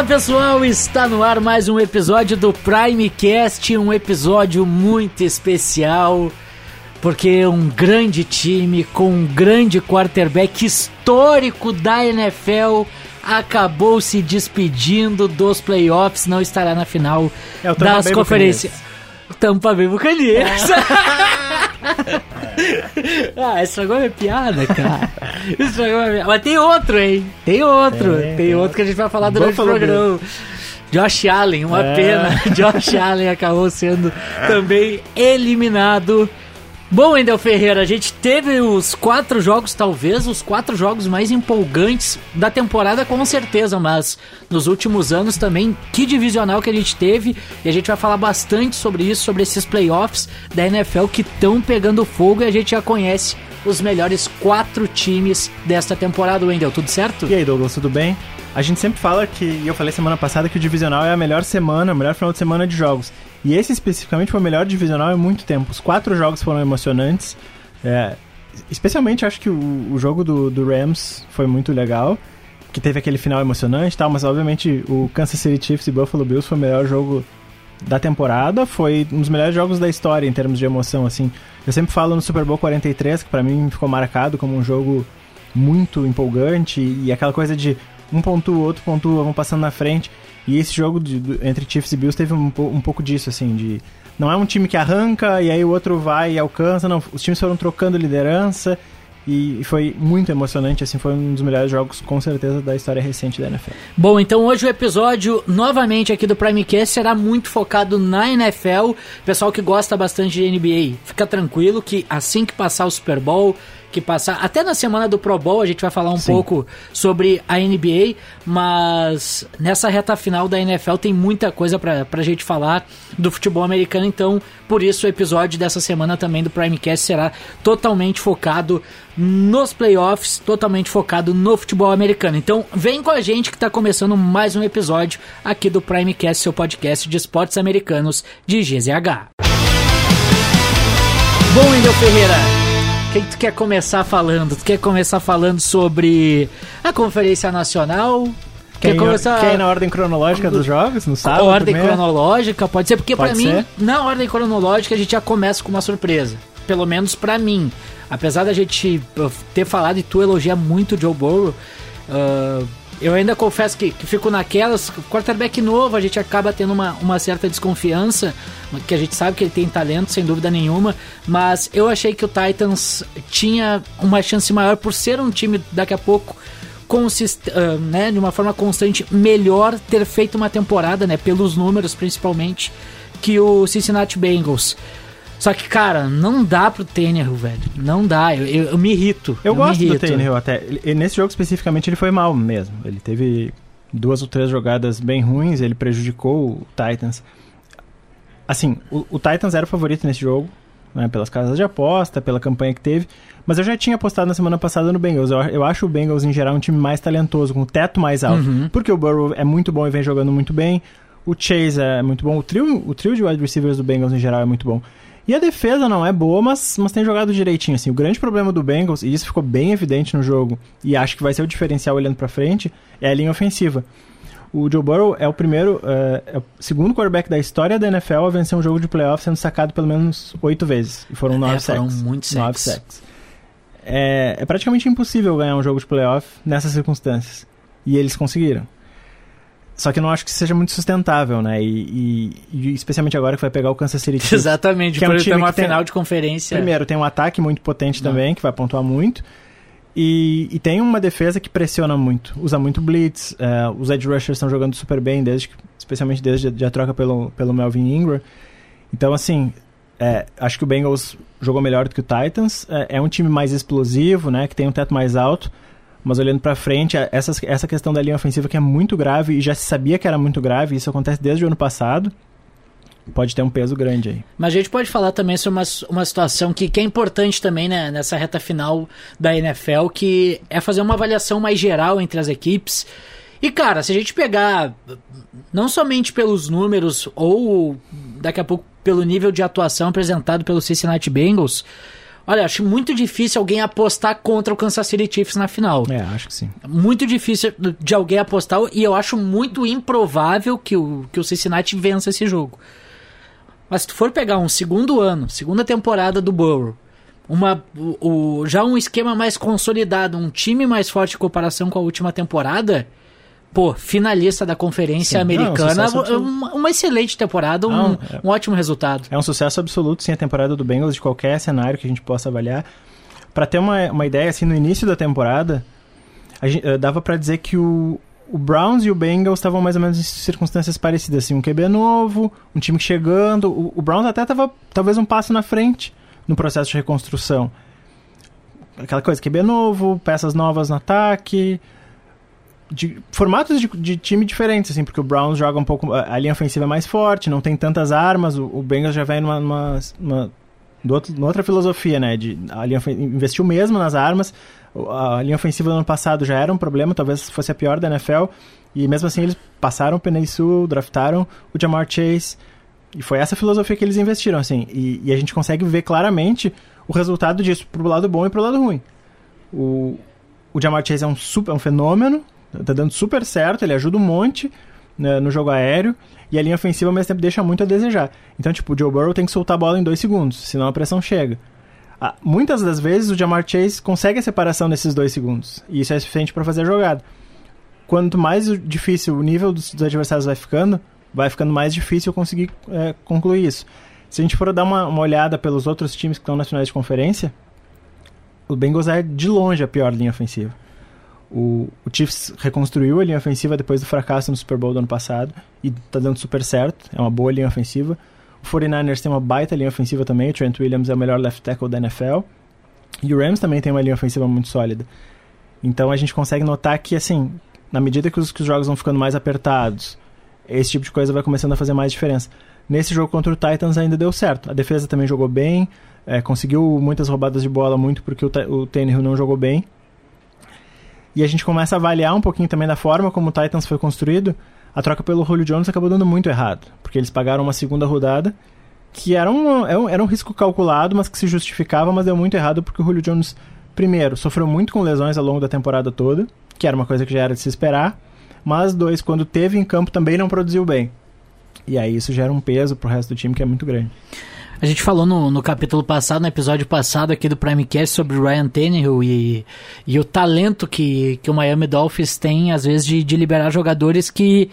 Fala pessoal, está no ar mais um episódio do Primecast, um episódio muito especial, porque um grande time com um grande quarterback histórico da NFL acabou se despedindo dos playoffs, não estará na final É das conferências. Tampa Bay Buccaneers. ah, estragou minha piada, cara. Estragou minha piada. Mas tem outro, hein? Tem outro. Tem, Tem, outro que a gente vai falar durante Buffalo o programa. Josh Allen, uma É. pena. Josh Allen acabou sendo também eliminado. Bom, Endel Ferreira, a gente teve os quatro jogos, talvez os quatro jogos mais empolgantes da temporada, com certeza, mas nos últimos anos também, que divisional que a gente teve, e a gente vai falar bastante sobre isso, sobre esses playoffs da NFL que estão pegando fogo e a gente já conhece os melhores quatro times desta temporada, Wendel, tudo certo? E aí, Douglas, tudo bem? A gente sempre fala que, e eu falei semana passada, que o divisional é a melhor semana, o melhor final de semana de jogos. E esse especificamente foi o melhor divisional em muito tempo. Os quatro jogos foram emocionantes. É, especialmente acho que o, o jogo do, do Rams foi muito legal. Que teve aquele final emocionante e tal, mas obviamente o Kansas City Chiefs e Buffalo Bills foi o melhor jogo da temporada. Foi um dos melhores jogos da história em termos de emoção, assim. Eu sempre falo no Super Bowl 43, que pra mim ficou marcado como um jogo muito empolgante e aquela coisa de um pontua, outro pontua, vão passando na frente. E esse jogo de- do- entre Chiefs e Bills teve um, um pouco disso, assim, de... Não é um time que arranca e aí o outro vai e alcança, não. Os times foram trocando liderança e foi muito emocionante, assim, foi um dos melhores jogos, com certeza, da história recente da NFL. Bom, então hoje o episódio, novamente aqui do Primecast, será muito focado na NFL. Pessoal que gosta bastante de NBA, fica tranquilo que assim que passar o Super Bowl, que passar. Até na semana do Pro Bowl a gente vai falar um Sim. pouco sobre a NBA, mas nessa reta final da NFL tem muita coisa pra, pra gente falar do futebol americano, então por isso o episódio dessa semana também do Primecast será totalmente focado nos playoffs, totalmente focado no futebol americano. Então vem com a gente que tá começando mais um episódio aqui do Primecast, seu podcast de esportes americanos de GZH. Bom, Endel Ferreira, quem tu quer começar falando? Tu quer começar falando sobre a Conferência Nacional? Quer, Quer começar quer ir na ordem cronológica dos jogos? No sábado? ordem primeiro? cronológica? Pode ser, porque pra mim, na ordem cronológica, a gente já começa com uma surpresa. Pelo menos pra mim. Apesar da gente uh, ter falado e tu elogia muito o Joe Burrow, uh, eu ainda confesso que, que fico naquelas. Quarterback novo, a gente acaba tendo uma, uma certa desconfiança, que a gente sabe que ele tem talento, sem dúvida nenhuma. Mas eu achei que o Titans tinha uma chance maior por ser um time daqui a pouco consist, ah, né, de uma forma constante, melhor ter feito uma temporada, né, pelos números principalmente, que o Cincinnati Bengals. Só que, cara, não dá pro Tannehill, velho. Não dá. Eu, eu, eu me irrito. Eu, me gosto do irrito. Tannehill até. Ele- nesse jogo especificamente ele foi mal mesmo. Ele teve duas ou três jogadas bem ruins, ele prejudicou o Titans. Assim, o, o Titans era o favorito nesse jogo, né, pelas casas de aposta, pela campanha que teve. Mas eu já tinha apostado na semana passada no Bengals. Eu, eu acho o Bengals, em geral, um time mais talentoso, com o teto mais alto. Uhum. Porque o Burrow é muito bom e vem jogando muito bem. O Chase é muito bom. O trio, o trio de wide receivers do Bengals, em geral, é muito bom. E a defesa não é boa, mas, mas tem jogado direitinho. Assim, o grande problema do Bengals, e isso ficou bem evidente no jogo, e acho que vai ser o diferencial olhando pra frente, é a linha ofensiva. O Joe Burrow é o primeiro, é, é o segundo quarterback da história da NFL a vencer um jogo de playoff sendo sacado pelo menos oito vezes. E foram nove É, foram sacks. muitos Nove sacks. sacks. É, é praticamente impossível ganhar um jogo de playoff nessas circunstâncias. E eles conseguiram. Só que eu não acho que seja muito sustentável, né? E, e- e especialmente agora que vai pegar o Kansas City Chiefs. Exatamente, Que é um time uma que tem- final de conferência. Primeiro, tem um ataque muito potente Não. também, que vai pontuar muito. E, e tem uma defesa que pressiona muito, usa muito blitz. é, os edge rushers estão jogando super bem, desde que- especialmente desde a troca pelo, pelo Melvin Ingram. Então, assim, é, acho que o Bengals jogou melhor do que o Titans. É, é um time mais explosivo, né, que tem um teto mais alto. Mas olhando pra frente, essa, essa questão da linha ofensiva que é muito grave e já se sabia que era muito grave, isso acontece desde o ano passado. Pode ter um peso grande aí. Mas a gente pode falar também sobre uma, uma situação que, que é importante também né, nessa reta final da NFL, que é fazer uma avaliação mais geral entre as equipes. E, cara, se a gente pegar não somente pelos números ou daqui a pouco pelo nível de atuação apresentado pelo Cincinnati Bengals, Olha, acho muito difícil alguém apostar contra o Kansas City Chiefs na final. É, acho que sim. Muito difícil de alguém apostar e eu acho muito improvável que o, que o Cincinnati vença esse jogo. Mas se tu for pegar um segundo ano, segunda temporada do Burrow, uma, o, o, já um esquema mais consolidado, um time mais forte em comparação com a última temporada, pô, finalista da Conferência Sim, Americana, não, é um uma, uma, excelente temporada, um, não, é, um, ótimo resultado. É um sucesso absoluto, sim, a temporada do Bengals, de qualquer cenário que a gente possa avaliar. Para ter uma, uma ideia, assim, no início da temporada, gente, eh, dava para dizer que o, o Browns e o Bengals estavam mais ou menos em circunstâncias parecidas, assim, um QB novo, um time chegando, o, o Browns até estava talvez um passo na frente, no processo de reconstrução. Aquela coisa, QB novo, peças novas no ataque, de formatos de, de, time diferentes, assim, porque o Browns joga um pouco. A, linha ofensiva é mais forte, não tem tantas armas, o, o Bengals já vem numa. numa, numa outro, numa outra filosofia, né? De, a linha investiu mesmo nas armas. A linha ofensiva do ano passado já era um problema, talvez fosse a pior da NFL. E mesmo assim eles passaram o Penei Sul, draftaram o Jamar Chase. E foi essa filosofia que eles investiram, assim. E, e, a gente consegue ver claramente o resultado disso pro lado bom e pro lado ruim. O, o Jamar Chase é um, super, é um fenômeno, tá dando super certo, ele ajuda um monte né, no jogo aéreo. E a linha ofensiva ao mesmo tempo deixa muito a desejar. Então, tipo, o Joe Burrow tem que soltar a bola em dois segundos, senão a pressão chega. Ah, muitas das vezes o Jamar Chase consegue a separação nesses dois segundos. E isso é suficiente para fazer a jogada. Quanto mais difícil o nível dos, dos adversários vai ficando, vai ficando mais difícil conseguir é, concluir isso. Se a gente for dar uma, uma olhada pelos outros times que estão nas finais de conferência, o Bengals é de longe a pior linha ofensiva. O, o Chiefs reconstruiu a linha ofensiva depois do fracasso no Super Bowl do ano passado e está dando super certo, é uma boa linha ofensiva. O 49ers tem uma baita linha ofensiva também, o Trent Williams é o melhor left tackle da NFL. E o Rams também tem uma linha ofensiva muito sólida. Então a gente consegue notar que, assim, na medida que os, que os jogos vão ficando mais apertados, esse tipo de coisa vai começando a fazer mais diferença. Nesse jogo contra o Titans ainda deu certo. A defesa também jogou bem, é, conseguiu muitas roubadas de bola muito porque o, o Tannehill não jogou bem. E a gente começa a avaliar um pouquinho também da forma como o Titans foi construído. A troca pelo Julio Jones acabou dando muito errado, porque eles pagaram uma segunda rodada que era um, era um risco calculado, mas que se justificava, mas deu muito errado porque o Julio Jones, primeiro, sofreu muito com lesões ao longo da temporada toda, que era uma coisa que já era de se esperar mas dois, quando teve em campo também não produziu bem. E aí isso gera um peso pro resto do time que é muito grande. A gente falou no, no capítulo passado, no episódio passado aqui do Primecast sobre o Ryan Tannehill e, e o talento que, que o Miami Dolphins tem, às vezes, de, de liberar jogadores que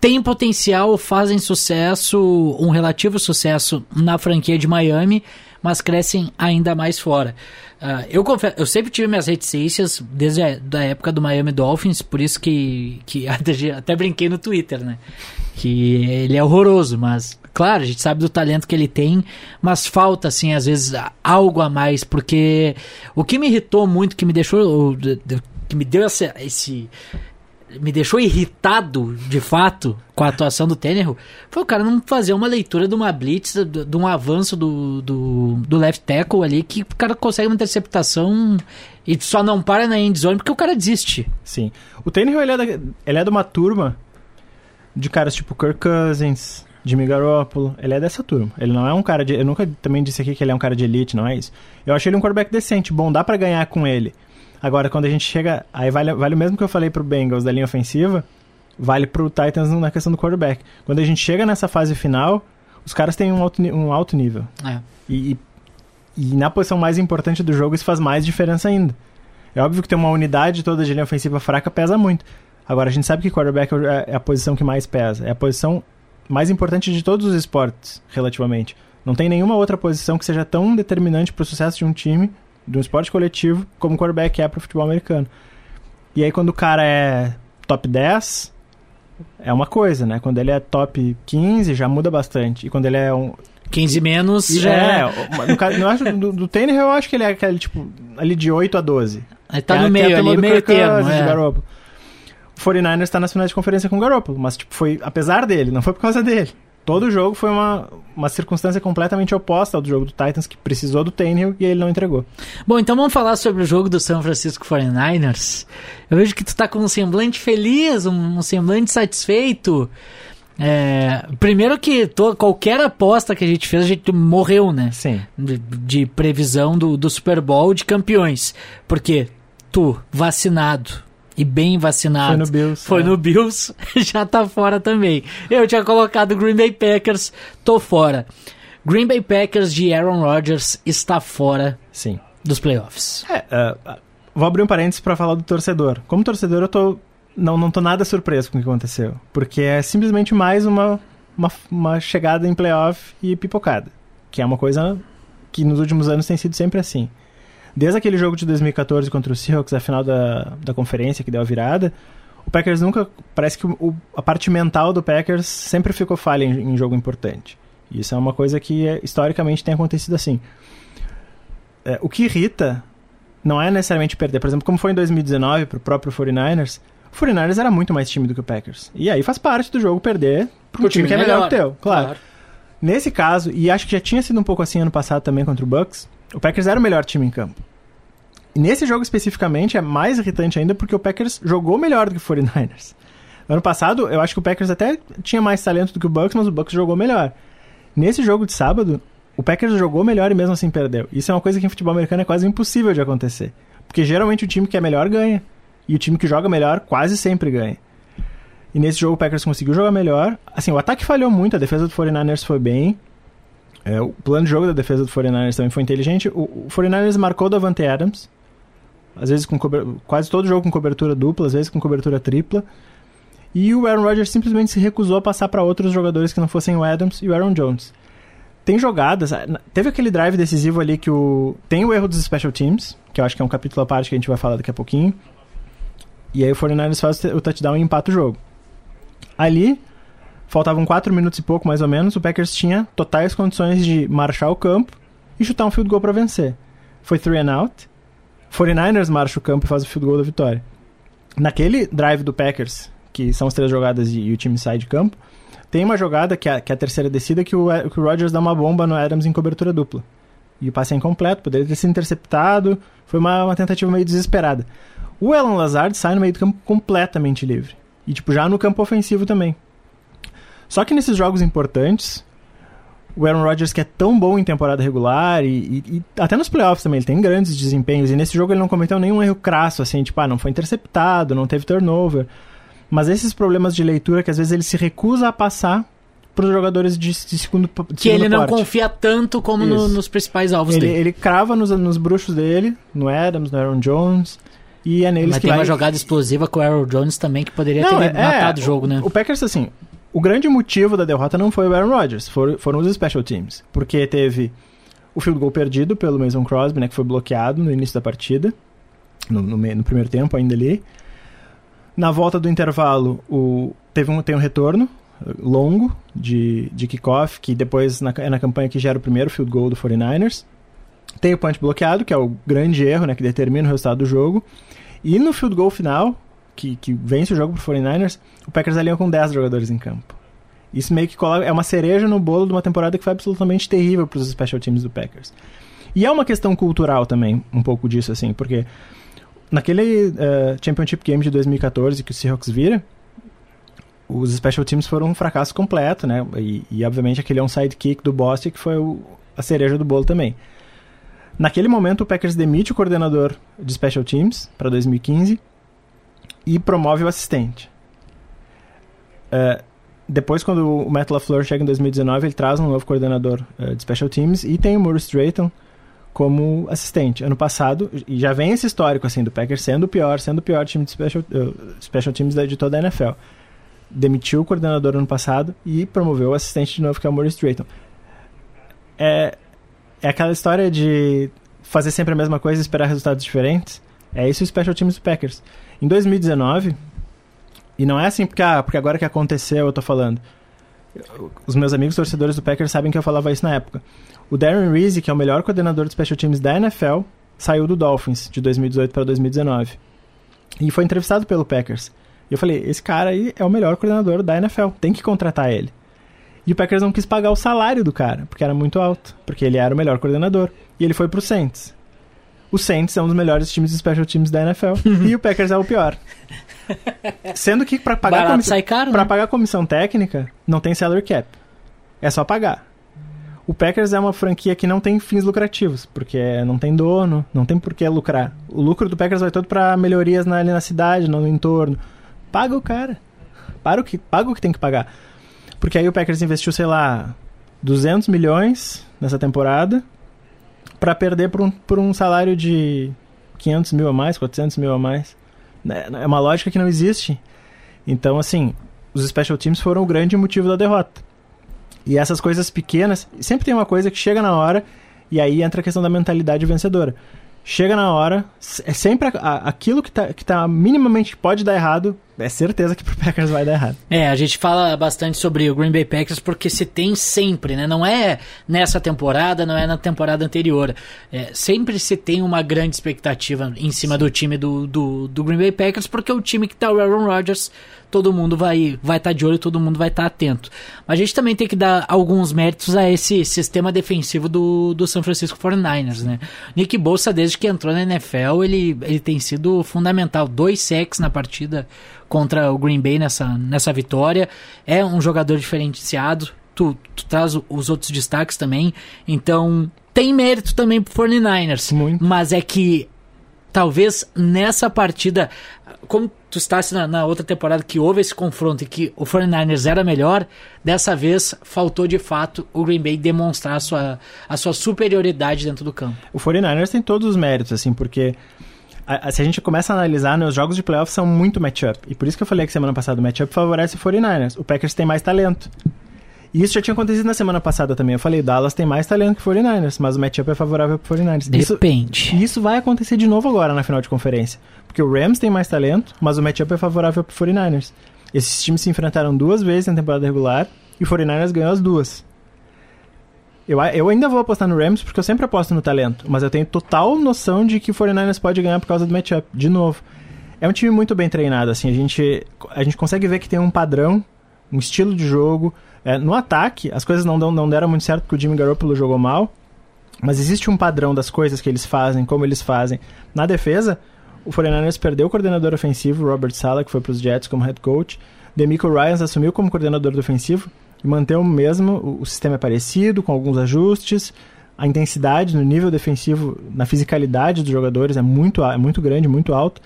têm potencial, fazem sucesso, um relativo sucesso na franquia de Miami, mas crescem ainda mais fora. Uh, eu confesso, eu sempre tive minhas reticências desde a da época do Miami Dolphins, por isso que, que até, até brinquei no Twitter, né? Que ele é horroroso, mas claro, a gente sabe do talento que ele tem, mas falta, assim, às vezes, algo a mais, porque o que me irritou muito, que me deixou. que me deu esse, me deixou irritado, de fato, com a atuação do Tannehill, foi o cara não fazer uma leitura de uma blitz, de, de um avanço do, do, do, left tackle ali, que o cara consegue uma interceptação e só não para na end zone porque o cara desiste. Sim. O Tannehill, ele é, da, ele é de uma turma de caras tipo Kirk Cousins, Jimmy Garoppolo, ele é dessa turma. Ele não é um cara de... Eu nunca também disse aqui que ele é um cara de elite, não é isso. Eu achei ele um quarterback decente, bom, dá para ganhar com ele. Agora, quando a gente chega. Aí vale, vale o mesmo que eu falei pro Bengals da linha ofensiva, vale pro Titans na questão do quarterback. Quando a gente chega nessa fase final, os caras têm um alto, um alto nível. É. E, e na posição mais importante do jogo, isso faz mais diferença ainda. É óbvio que ter uma unidade toda de linha ofensiva fraca pesa muito. Agora, a gente sabe que quarterback é, é a posição que mais pesa. É a posição mais importante de todos os esportes, relativamente. Não tem nenhuma outra posição que seja tão determinante para o sucesso de um time de um esporte coletivo, como o quarterback é pro futebol americano. E aí quando o cara é top 10, é uma coisa, né? Quando ele é top 15, já muda bastante. E quando ele é um... 15 menos já... É, no caso, no acho, do, do tênis eu acho que ele é aquele, tipo, ali de 8 a 12. Ele tá é, no meio ali, meio termo, é. O 49ers tá nas finais de conferência com o Garoppolo, mas tipo, foi apesar dele, não foi por causa dele todo jogo foi uma, uma circunstância completamente oposta ao do jogo do Titans, que precisou do Tannehill e ele não entregou. Bom, então vamos falar sobre o jogo do São Francisco 49ers. Eu vejo que tu tá com um semblante feliz, um, um semblante satisfeito. É, primeiro que to, qualquer aposta que a gente fez, a gente morreu, né? Sim. De, de previsão do, do Super Bowl de campeões. Porque tu, vacinado, e bem vacinado. Foi no Bills. Foi é. no Bills, já tá fora também. Eu tinha colocado Green Bay Packers, tô fora. Green Bay Packers de Aaron Rodgers está fora Sim. dos playoffs. É, uh, vou abrir um parênteses pra falar do torcedor. Como torcedor, eu tô. Não, não tô nada surpreso com o que aconteceu. Porque é simplesmente mais uma, uma, uma chegada em playoff e pipocada. Que é uma coisa que nos últimos anos tem sido sempre assim. Desde aquele jogo de 2014 contra o Seahawks, a final da, da conferência que deu a virada, o Packers nunca. Parece que o, a parte mental do Packers sempre ficou falha em, em jogo importante. Isso é uma coisa que é, historicamente tem acontecido assim. É, o que irrita não é necessariamente perder. Por exemplo, como foi em 2019 pro próprio 49ers, o 49ers era muito mais time do que o Packers. E aí faz parte do jogo perder pro um time, que é melhor, que o teu, claro. Nesse caso, e acho que já tinha sido um pouco assim ano passado também contra o Bucks, o Packers era o melhor time em campo. E nesse jogo especificamente é mais irritante ainda porque o Packers jogou melhor do que o 49ers. Ano passado, eu acho que o Packers até tinha mais talento do que o Bucks, mas o Bucks jogou melhor. Nesse jogo de sábado, o Packers jogou melhor e mesmo assim perdeu. Isso é uma coisa que em futebol americano é quase impossível de acontecer. Porque geralmente o time que é melhor ganha. E o time que joga melhor quase sempre ganha. E nesse jogo o Packers conseguiu jogar melhor. Assim, o ataque falhou muito, a defesa do 49ers foi bem. É, o plano de jogo da defesa do 49ers também foi inteligente. O, o 49ers marcou da Davante Adams. Às vezes com quase todo jogo com cobertura dupla, às vezes com cobertura tripla. E o Aaron Rodgers simplesmente se recusou a passar para outros jogadores que não fossem o Adams e o Aaron Jones. Tem jogadas. Teve aquele drive decisivo ali que o. Tem o erro dos special teams, que eu acho que é um capítulo à parte que a gente vai falar daqui a pouquinho. E aí o 49ers faz o touchdown e empata o jogo. Ali, faltavam 4 minutos e pouco mais ou menos, o Packers tinha totais condições de marchar o campo e chutar um field goal para vencer. Foi 3 and out. 49ers marcha o campo e faz o field goal da vitória. Naquele drive do Packers, que são as três jogadas e, e o time sai de campo, tem uma jogada que é, que é a terceira descida que o, que o Rodgers dá uma bomba no Adams em cobertura dupla. E o passe é incompleto, poderia ter sido interceptado. Foi uma, uma tentativa meio desesperada. O Alan Lazard sai no meio do campo completamente livre. E, tipo, já no campo ofensivo também. Só que nesses jogos importantes, o Aaron Rodgers, que é tão bom em temporada regular e, e, e, até nos playoffs também, ele tem grandes desempenhos. E nesse jogo ele não cometeu nenhum erro crasso, assim, tipo, ah, não foi interceptado, não teve turnover. Mas esses problemas de leitura que às vezes ele se recusa a passar para os jogadores de, de segundo de Que ele não confia tanto como no- nos principais alvos Ele, dele. ele crava nos, nos bruxos dele, no Adams, no Aaron Jones, e é neles Mas que tem vai... uma jogada explosiva com o Aaron Jones também que poderia Não, ter é- matado o jogo, né? O Packers, assim, o grande motivo da derrota não foi o Aaron Rodgers, foram, os special teams. Porque teve o field goal perdido pelo Mason Crosby, né, que foi bloqueado no início da partida, no, no, no primeiro tempo ainda ali. Na volta do intervalo, o, teve um, tem um retorno longo de, de kickoff, que depois na, é na campanha que gera o primeiro field goal do 49ers. Tem o punch bloqueado, que é o grande erro, né, que determina o resultado do jogo. E no field goal final, que, que vence o jogo pro 49ers, o Packers alinhou com 10 jogadores em campo. Isso meio que coloca, é uma cereja no bolo de uma temporada que foi absolutamente terrível para os special teams do Packers. E é uma questão cultural também, um pouco disso, assim, porque naquele eh, Championship Game de 2014 que o Seahawks vira, os special teams foram um fracasso completo, né? E, e obviamente aquele onside kick do Bostic que foi o- a cereja do bolo também. Naquele momento o Packers demite o coordenador de special teams para 2015 e promove o assistente. Eh, depois, quando o Matt LaFleur chega em 2019, ele traz um novo coordenador eh, de special teams e tem o Maurice Drayton como assistente. Ano passado, e já vem esse histórico assim do Packers sendo o pior, sendo o pior time de special, eh, special teams de toda a NFL. Demitiu o coordenador ano passado e promoveu o assistente de novo, que é o Maurice Drayton. É, é aquela história de fazer sempre a mesma coisa e esperar resultados diferentes. É isso o special teams do Packers. Em 2019, e não é assim porque, ah, porque agora que aconteceu eu tô falando. Os meus amigos torcedores do Packers sabem que eu falava isso na época. O Darren Reese, que é o melhor coordenador de special teams da NFL, saiu do Dolphins de 2018 para 2019. E foi entrevistado pelo Packers. E eu falei, esse cara aí é o melhor coordenador da NFL, tem que contratar ele. E o Packers não quis pagar o salário do cara, porque era muito alto, porque ele era o melhor coordenador. E ele foi pro Saints. O Saints é um dos melhores times de special teams da NFL e o Packers é o pior. Sendo que pra pagar, Barato comissão, sai caro, pra né? pagar comissão técnica, não tem salary cap. É só pagar. O Packers é uma franquia que não tem fins lucrativos, porque não tem dono, não tem por que lucrar. O lucro do Packers vai todo pra melhorias na, ali na cidade, no entorno. Paga o cara. Paga o, que, paga o que tem que pagar. Porque aí o Packers investiu, sei lá, 200 milhões nessa temporada pra perder por um, por um salário de 500 mil a mais, 400 mil a mais. Né, É uma lógica que não existe. Então, assim, os special teams foram o grande motivo da derrota. E essas coisas pequenas, sempre tem uma coisa que chega na hora e aí entra a questão da mentalidade vencedora. Chega na hora, é sempre aquilo que tá, que tá minimamente pode dar errado, é certeza que pro Packers vai dar errado. É, a gente fala bastante sobre o Green Bay Packers porque se tem sempre, né? Não é nessa temporada, não é na temporada anterior. É, sempre se tem uma grande expectativa em cima do time do, do, do Green Bay Packers porque é o time que tá o Aaron Rodgers, todo mundo vai vai estar de olho, todo mundo vai estar atento. Mas a gente também tem que dar alguns méritos a esse sistema defensivo do, do San Francisco 49ers, né? Nick Bolsa, desde que entrou na NFL, ele, ele tem sido fundamental. Dois sacks na partida contra o Green Bay nessa, nessa vitória. É um jogador diferenciado. Tu, tu traz os outros destaques também. Então, tem mérito também pro 49ers. Muito. Mas é que talvez nessa partida, como tu estás na, na outra temporada que houve esse confronto e que o 49ers era melhor, dessa vez faltou de fato o Green Bay demonstrar a sua, a sua superioridade dentro do campo. O 49ers tem todos os méritos, assim, porque a- a- se a gente começa a analisar, né, os jogos de playoff são muito matchup. E por isso que eu falei que semana passada o matchup favorece o 49ers. O Packers tem mais talento. E isso já tinha acontecido na semana passada também. Eu falei, Dallas tem mais talento que o 49ers, mas o matchup é favorável pro 49ers. Isso, Depende. e isso vai acontecer de novo agora na final de conferência. Porque o Rams tem mais talento, mas o matchup é favorável pro 49ers. Esses times se enfrentaram duas vezes na temporada regular e o 49ers ganhou as duas. Eu, eu ainda vou apostar no Rams porque eu sempre aposto no talento, mas eu tenho total noção de que o 49ers pode ganhar por causa do matchup, de novo. É um time muito bem treinado, assim, a gente, a gente consegue ver que tem um padrão, um estilo de jogo. É, no ataque, as coisas não, não deram muito certo porque o Jimmy Garoppolo jogou mal, mas existe um padrão das coisas que eles fazem, como eles fazem. Na defesa, o 49ers perdeu o coordenador ofensivo, Robert Sala, que foi para os Jets como head coach. Demico Ryans assumiu como coordenador do ofensivo e manteve o mesmo, o, o sistema é parecido, com alguns ajustes. A intensidade no nível defensivo, na fisicalidade dos jogadores é muito, é muito grande, muito alto.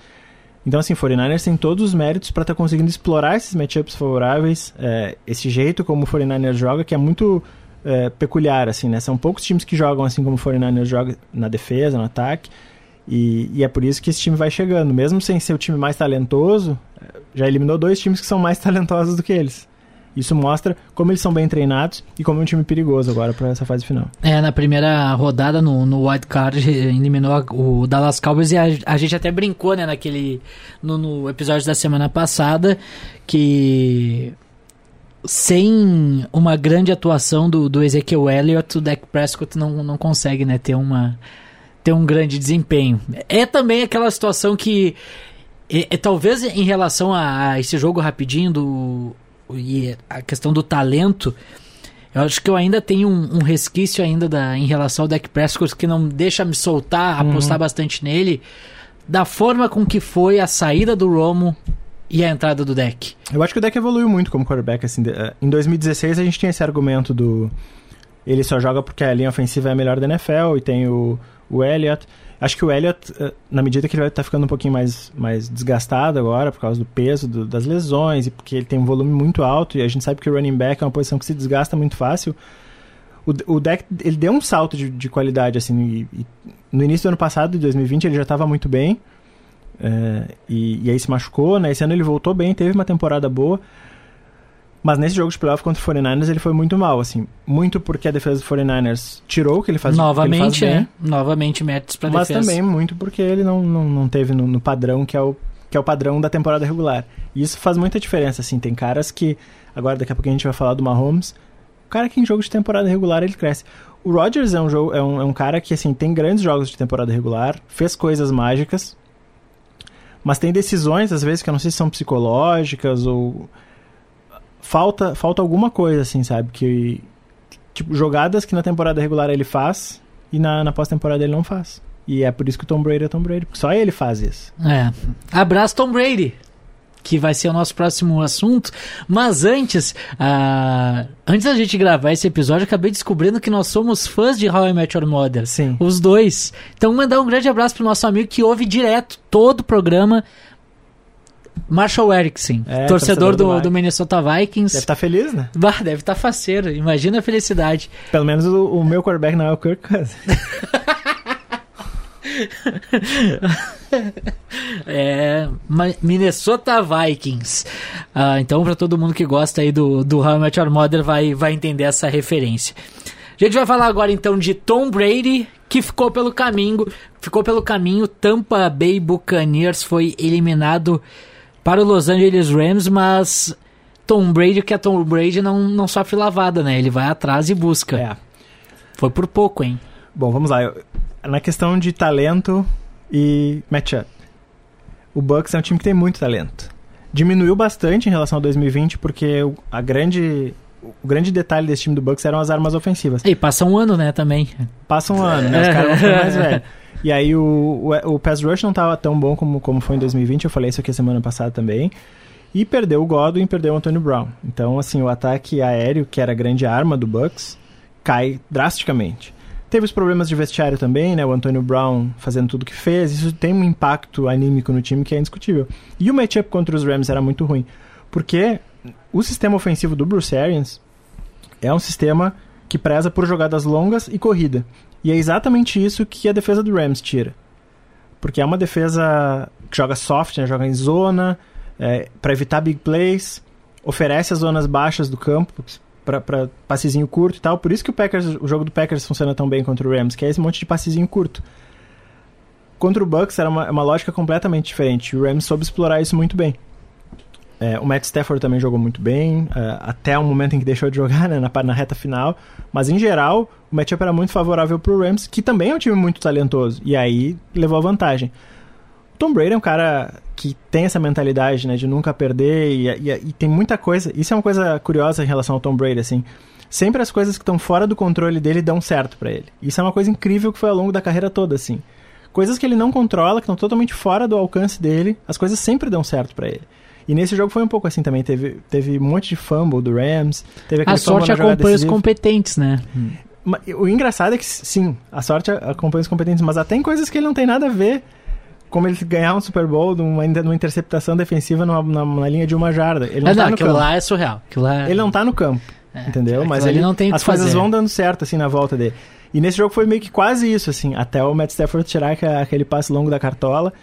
Então, assim, 49ers tem todos os méritos para estar conseguindo explorar esses matchups favoráveis, é, esse jeito como o 49ers joga, que é muito é, peculiar, assim, né? São poucos times que jogam assim como o 49ers joga na defesa, no ataque, e, e é por isso que esse time vai chegando. Mesmo sem ser o time mais talentoso, é, já eliminou dois times que são mais talentosos do que eles. Isso mostra como eles são bem treinados e como é um time perigoso agora para essa fase final. É, na primeira rodada no, no Wild Card eliminou o Dallas Cowboys e a, a gente até brincou, né, naquele no, no episódio da semana passada que sem uma grande atuação do, do Ezekiel Elliott, o Dak Prescott não, não consegue, né, ter uma ter um grande desempenho. É também aquela situação que é, é, talvez em relação a, a esse jogo rapidinho do e a questão do talento, eu acho que eu ainda tenho um, um resquício ainda da, em relação ao Dak Prescott que não deixa me soltar, apostar bastante nele, da forma com que foi a saída do Romo e a entrada do Dak. Eu acho que o deck evoluiu muito como quarterback. Assim, eh, em 2016 a gente tinha esse argumento do. Ele só joga porque a linha ofensiva é a melhor da NFL e tem o, o Elliott. Acho que o Elliott, eh, na medida que ele vai estar ficando um pouquinho mais, mais desgastado agora, por causa do peso do- das lesões e porque ele tem um volume muito alto e a gente sabe que o running back é uma posição que se desgasta muito fácil. O, o deck, ele deu um salto de, de qualidade, assim, e, e no início do ano passado, de 2020, ele já estava muito bem. É, e, e aí se machucou, né? Esse ano ele voltou bem, teve uma temporada boa. Mas nesse jogo de playoff contra o 49ers ele foi muito mal, assim. Muito porque a defesa do 49ers tirou o que ele faz, o que ele faz Novamente, bem, né? Novamente méritos para mas defesa. também muito porque ele não, não, não teve no, no padrão que é, o, que é o padrão da temporada regular. E isso faz muita diferença, assim. Tem caras que, agora daqui a pouco a gente vai falar do Mahomes, o cara que em jogo de temporada regular ele cresce. O Rodgers é um, jogo, é um, é um cara que, assim, tem grandes jogos de temporada regular, fez coisas mágicas, mas tem decisões, às vezes, que eu não sei se são psicológicas ou. Falta, falta alguma coisa, assim, sabe? Que. Tipo, jogadas que na temporada regular ele faz e na, na pós-temporada ele não faz. E é por isso que o Tom Brady é Tom Brady, porque só ele faz isso. É. Abraço Tom Brady. que vai ser o nosso próximo assunto. Mas antes, uh, antes da gente gravar esse episódio, acabei descobrindo que nós somos fãs de How I Met Your Mother. Sim. Os dois. Então, mandar um grande abraço pro nosso amigo que ouve direto todo o programa. Marshall Erickson, É, torcedor, torcedor do do, do Minnesota Vikings. Deve estar feliz, né? Bah, deve estar faceiro. Imagina a felicidade. Pelo menos o, o meu quarterback não é o Kirk Cousins. É, Minnesota Vikings. Ah, então, para todo mundo que gosta aí do, do How I Met Your Mother vai, vai entender essa referência. A gente vai falar agora então de Tom Brady, que ficou pelo caminho, ficou pelo caminho. Tampa Bay Buccaneers foi eliminado para o Los Angeles Rams, mas Tom Brady, que é Tom Brady, não, não sofre lavada, né? Ele vai atrás e busca. É. Foi por pouco, hein? Bom, vamos lá. Na questão de talento e matchup. O Bucks é um time que tem muito talento. Diminuiu bastante em relação a 2020, porque o- a grande, o grande detalhe desse time do Bucks eram as armas ofensivas. E passa um ano, né, também. Passa um ano, né? Os caras vão ficando mais velhos. E aí o, o, o pass rush não tava tão bom como, como foi em 2020, eu falei isso aqui semana passada também. E perdeu o Godwin perdeu o Antonio Brown. Então, assim, o ataque aéreo, que era a grande arma do Bucks, cai drasticamente. Teve os problemas de vestiário também, né? O Antonio Brown fazendo tudo que fez. Isso tem um impacto anímico no time que é indiscutível. E o matchup contra os Rams era muito ruim. Porque o sistema ofensivo do Bruce Arians é um sistema que preza por jogadas longas e corrida. E é exatamente isso que a defesa do Rams tira. Porque é uma defesa que joga soft, né? joga em zona, é, para evitar big plays, oferece as zonas baixas do campo para passezinho curto e tal. Por isso que o Packers, o jogo do Packers funciona tão bem contra o Rams, que é esse monte de passezinho curto. Contra o Bucks era uma, uma lógica completamente diferente. O Rams soube explorar isso muito bem. É, o Matt Stafford também jogou muito bem, é, até o momento em que deixou de jogar, né, na, na reta final. Mas em geral, o matchup era muito favorável pro Rams, que também é um time muito talentoso. E aí levou a vantagem. Tom Brady é um cara que tem essa mentalidade, né, de nunca perder e, e, e tem muita coisa. Isso é uma coisa curiosa em relação ao Tom Brady, assim. Sempre as coisas que estão fora do controle dele dão certo para ele. Isso é uma coisa incrível que foi ao longo da carreira toda, assim. Coisas que ele não controla, que estão totalmente fora do alcance dele, as coisas sempre dão certo para ele. E nesse jogo foi um pouco assim também. Teve, teve um monte de fumble do Rams. Teve aquele A sorte acompanha os competentes, né? Ma- O engraçado é que, sim, a sorte acompanha os competentes, mas até em coisas que ele não tem nada a ver. Como ele ganhar um Super Bowl numa, numa interceptação defensiva numa, na, na linha de uma jarda. Ele não Ah, tá não, no aquilo campo. lá é surreal. Lá... Ele não tá no campo, É, entendeu? Mas ali ele, não tem as coisas fazer. vão dando certo, assim, na volta dele. E nesse jogo foi meio que quase isso, assim, até o Matt Stafford tirar aquele passe longo da cartola.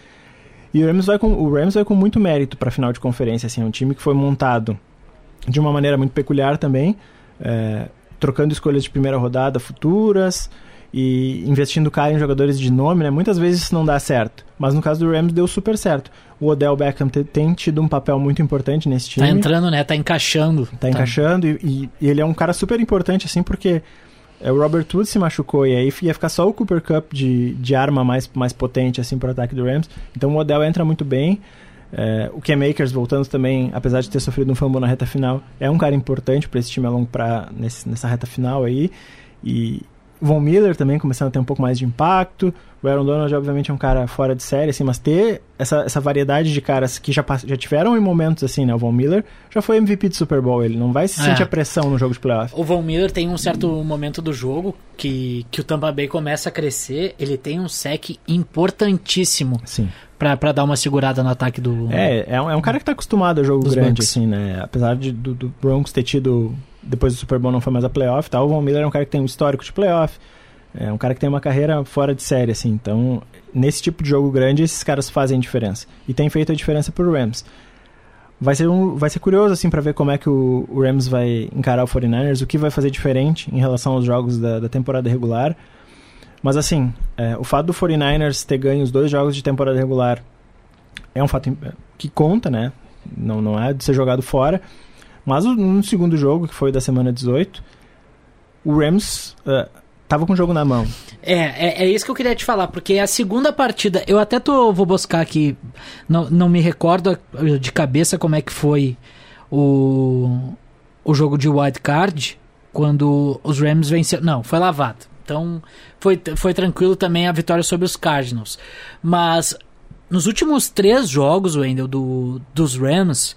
E o Rams vai com, o Rams vai com muito mérito para final de conferência, assim, é um time que foi montado de uma maneira muito peculiar também, é, trocando escolhas de primeira rodada futuras e investindo caro em jogadores de nome, né? Muitas vezes isso não dá certo, mas no caso do Rams deu super certo. O Odell Beckham te- tem tido um papel muito importante nesse time Tá entrando, né? Tá encaixando. tá encaixando e, e- e ele é um cara super importante, assim, porque o Robert Woods se machucou e aí ia ficar só o Cooper Cup de, de arma mais, mais potente, assim, pro ataque do Rams. Então o Odell entra muito bem. É, o Cam Akers voltando também, apesar de ter sofrido um fumble na reta final, é um cara importante para esse time a longo pra, nesse, nessa reta final aí. E o Von Miller também começando a ter um pouco mais de impacto. O Aaron Donald, obviamente, é um cara fora de série, assim, mas ter essa, essa variedade de caras que já, já tiveram em momentos assim, né? O Von Miller já foi MVP de Super Bowl, ele não vai se É. sentir a pressão no jogo de playoff. O Von Miller tem um certo momento do jogo que, que o Tampa Bay começa a crescer. Ele tem um sec importantíssimo Sim. pra, pra dar uma segurada no ataque do. É, é um, é um cara que tá acostumado a jogo grande, assim, né? Apesar de, do, do Broncos ter tido, depois do Super Bowl não foi mais a playoff tal, o Von Miller é um cara que tem um histórico de playoff, é um cara que tem uma carreira fora de série, assim. Então, nesse tipo de jogo grande, esses caras fazem diferença. E tem feito a diferença pro Rams. Vai ser, um, vai ser curioso, assim, pra ver como é que o, o Rams vai encarar o 49ers, o que vai fazer diferente em relação aos jogos da, da temporada regular. Mas, assim, é, o fato do 49ers ter ganho os dois jogos de temporada regular é um fato im- que conta, né? Não, não é de ser jogado fora. Mas no segundo jogo, que foi da semana 18, o Rams eh, tava com o jogo na mão. É, é, é isso que eu queria te falar, porque a segunda partida, eu até tô, vou buscar aqui, não, não me recordo de cabeça como é que foi o, o jogo de wild card, quando os Rams venceram. Não, foi lavado. Então foi, foi tranquilo também a vitória sobre os Cardinals. Mas nos últimos três jogos, Wendel, do, dos Rams,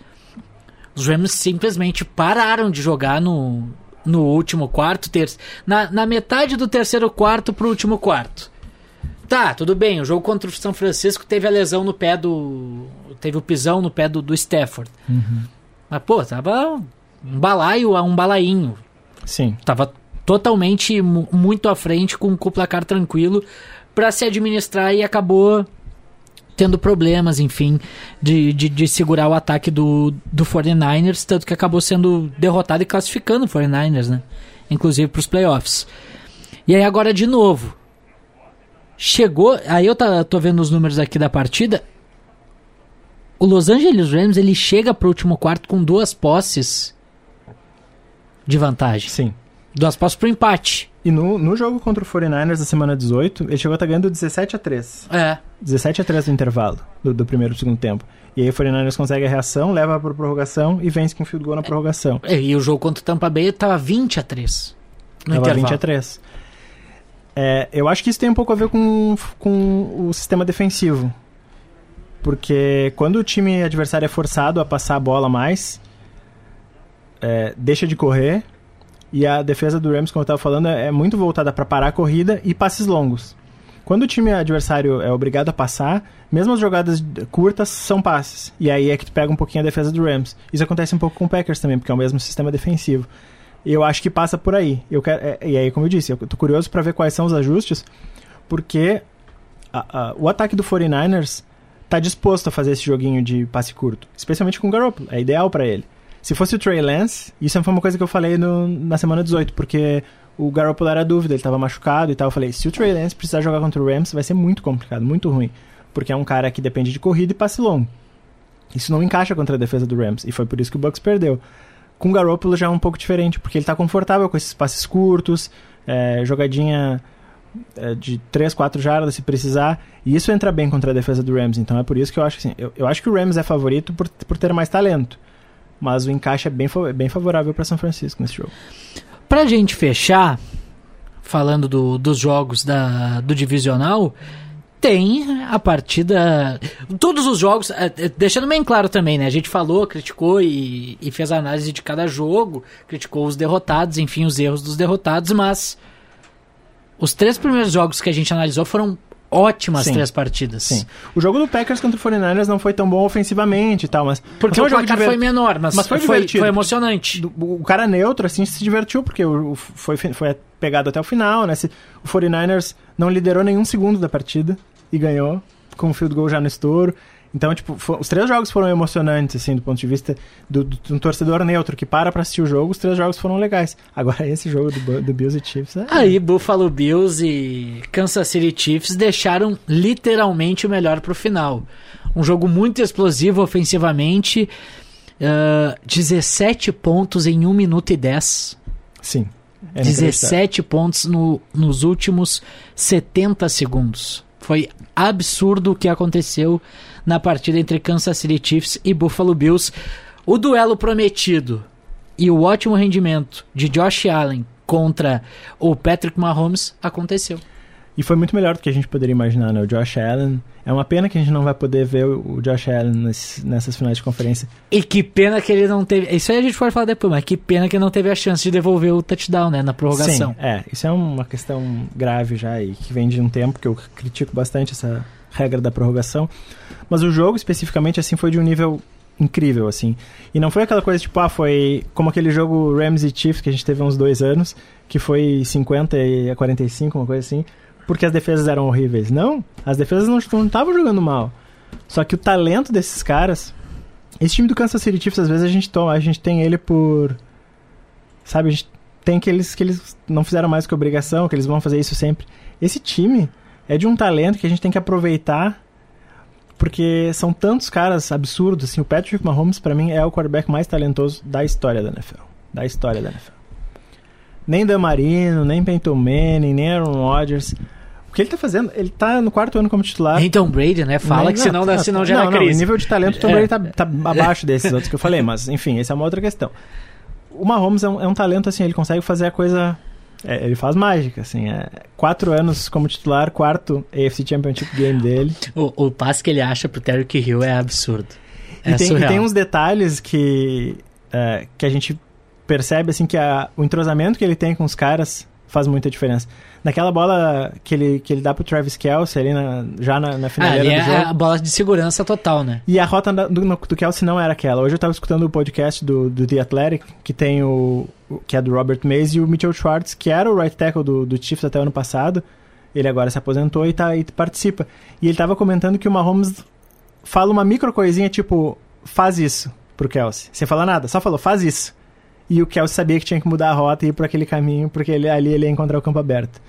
os Rams simplesmente pararam de jogar no, no último quarto, ter, na, na metade do terceiro quarto pro último quarto. Tá, tudo bem. O jogo contra o São Francisco teve a lesão no pé do. Teve o pisão no pé do, do Stafford. Uhum. Mas, pô, tava um balaio a um balainho. Sim. Tava totalmente muito à frente com, com o placar tranquilo para se administrar e acabou tendo problemas, enfim, de, de, de, segurar o ataque do, do 49ers, tanto que acabou sendo derrotado e classificando o 49ers, né? Inclusive para os playoffs. E aí agora de novo. Chegou, aí eu tá, tô vendo os números aqui da partida. O Los Angeles Rams, ele chega pro último quarto com duas posses de vantagem. Sim. Duas posses pro empate. E no, no jogo contra o 49ers da semana 18, ele chegou a estar tá ganhando 17 a 3. É. 17 a 3 no intervalo do, do primeiro e segundo tempo. E aí o 49ers consegue a reação, leva para prorrogação e vence com field goal na prorrogação. É, e o jogo contra o Tampa Bay tava 20 a 3 no tava intervalo. 20 a 3. É, eu acho que isso tem um pouco a ver com, com o sistema defensivo. Porque quando o time adversário é forçado a passar a bola mais, é, deixa de correr e a defesa do Rams, como eu estava falando, é muito voltada para parar a corrida e passes longos. Quando o time adversário é obrigado a passar, mesmo as jogadas curtas são passes. E aí é que tu pega um pouquinho a defesa do Rams. Isso acontece um pouco com o Packers também, porque é o mesmo sistema defensivo. Eu acho que passa por aí. Eu quero, é, e aí, como eu disse, eu tô curioso para ver quais são os ajustes, porque a, a, o ataque do 49ers tá disposto a fazer esse joguinho de passe curto, especialmente com o Garoppolo. É ideal para ele. Se fosse o Trey Lance, isso foi uma coisa que eu falei no, na semana 18, porque o Garoppolo era dúvida, ele estava machucado e tal. Eu falei, se o Trey Lance precisar jogar contra o Rams, vai ser muito complicado, muito ruim, porque é um cara que depende de corrida e passe longo. Isso não encaixa contra a defesa do Rams, e foi por isso que o Bucks perdeu. Com o Garoppolo já é um pouco diferente, porque ele está confortável com esses passes curtos, é, jogadinha é, de 3, 4 jardas se precisar, e isso entra bem contra a defesa do Rams. Então é por isso que eu acho assim, eu, eu acho que o Rams é favorito por, por ter mais talento mas o encaixe é bem, bem favorável para São Francisco nesse jogo. Pra gente fechar, falando do, dos jogos da, do divisional, tem a partida. Todos os jogos, é, é, deixando bem claro também, né? A gente falou, criticou e, e fez a análise de cada jogo, criticou os derrotados, enfim, os erros dos derrotados, mas os três primeiros jogos que a gente analisou foram ótimas sim, três partidas. Sim. O jogo do Packers contra o 49ers não foi tão bom ofensivamente e tal, mas... Porque mas o placar foi menor, mas, mas foi, foi, foi, emocionante. O cara neutro, assim, se divertiu, porque o, foi, foi pegado até o final, né? O 49ers não liderou nenhum segundo da partida e ganhou com o field goal já no estouro. Então, tipo, os três jogos foram emocionantes, assim, do ponto de vista do, do, de um torcedor neutro que para pra assistir o jogo, os três jogos foram legais. Agora, esse jogo do, do Bills e Chiefs... É... Aí, Buffalo Bills e Kansas City Chiefs deixaram literalmente o melhor pro final. Um jogo muito explosivo ofensivamente, uh, 17 pontos em 1 minuto e 10. Sim. É 17 pontos no, nos últimos 70 segundos. Foi absurdo o que aconteceu na partida entre Kansas City Chiefs e Buffalo Bills. O duelo prometido e o ótimo rendimento de Josh Allen contra o Patrick Mahomes aconteceu. E foi muito melhor do que a gente poderia imaginar, né? O Josh Allen. É uma pena que a gente não vai poder ver o Josh Allen nesse, nessas finais de conferência. E que pena que ele não teve. Isso aí a gente pode falar depois, mas que pena que ele não teve a chance de devolver o touchdown, né? Na prorrogação. Sim, é. Isso é uma questão grave já e que vem de um tempo que eu critico bastante essa regra da prorrogação. Mas o jogo, especificamente, assim, foi de um nível incrível, assim. E não foi aquela coisa tipo, ah, foi como aquele jogo Rams e Chiefs que a gente teve há uns dois anos, que foi 50 a 45, uma coisa assim, porque as defesas eram horríveis. Não, as defesas não estavam jogando mal. Só que o talento desses caras. Esse time do Kansas City Chiefs, às vezes a gente, toma, a gente tem ele por. Sabe, a gente tem que eles, que eles não fizeram mais que obrigação, que eles vão fazer isso sempre. Esse time é de um talento que a gente tem que aproveitar porque são tantos caras absurdos, assim, o Patrick Mahomes para mim é o quarterback mais talentoso da história da NFL, da história da NFL. Nem Dan Marino, nem Peyton Manning, nem Aaron Rodgers. O que ele tá fazendo? Ele tá no quarto ano como titular. Nem Tom Brady, né? Fala nem, que senão, não, senão gera não, crise. Não, nível de talento, Tom Brady tá, tá abaixo desses outros que eu falei, mas enfim, essa é uma outra questão. O Mahomes é um, é um talento assim, ele consegue fazer a coisa É, ele faz mágica, assim. É, quatro anos como titular, quarto AFC Championship Game dele. O, o passe que ele acha pro Terry Hill é absurdo. É e, tem, e tem uns detalhes que, é, que a gente percebe, assim, que a, o entrosamento que ele tem com os caras faz muita diferença. Naquela bola que ele, que ele dá pro Travis Kelsey ali na, já na, na finaleira ah, do é jogo. a bola de segurança total, né? E a rota do, do, Kelsey não era aquela. Hoje eu tava escutando o podcast do, do The Athletic, que tem o, o que é do Robert Mays e o Mitchell Schwartz, que era o right tackle do, do Chiefs até o ano passado. Ele agora se aposentou e, tá, e participa. E ele tava comentando que o Mahomes fala uma micro coisinha tipo, faz isso pro Kelsey. Sem falar nada, só falou, faz isso. E o Kelsey sabia que tinha que mudar a rota e ir por aquele caminho, porque ele, ali ele ia encontrar o campo aberto.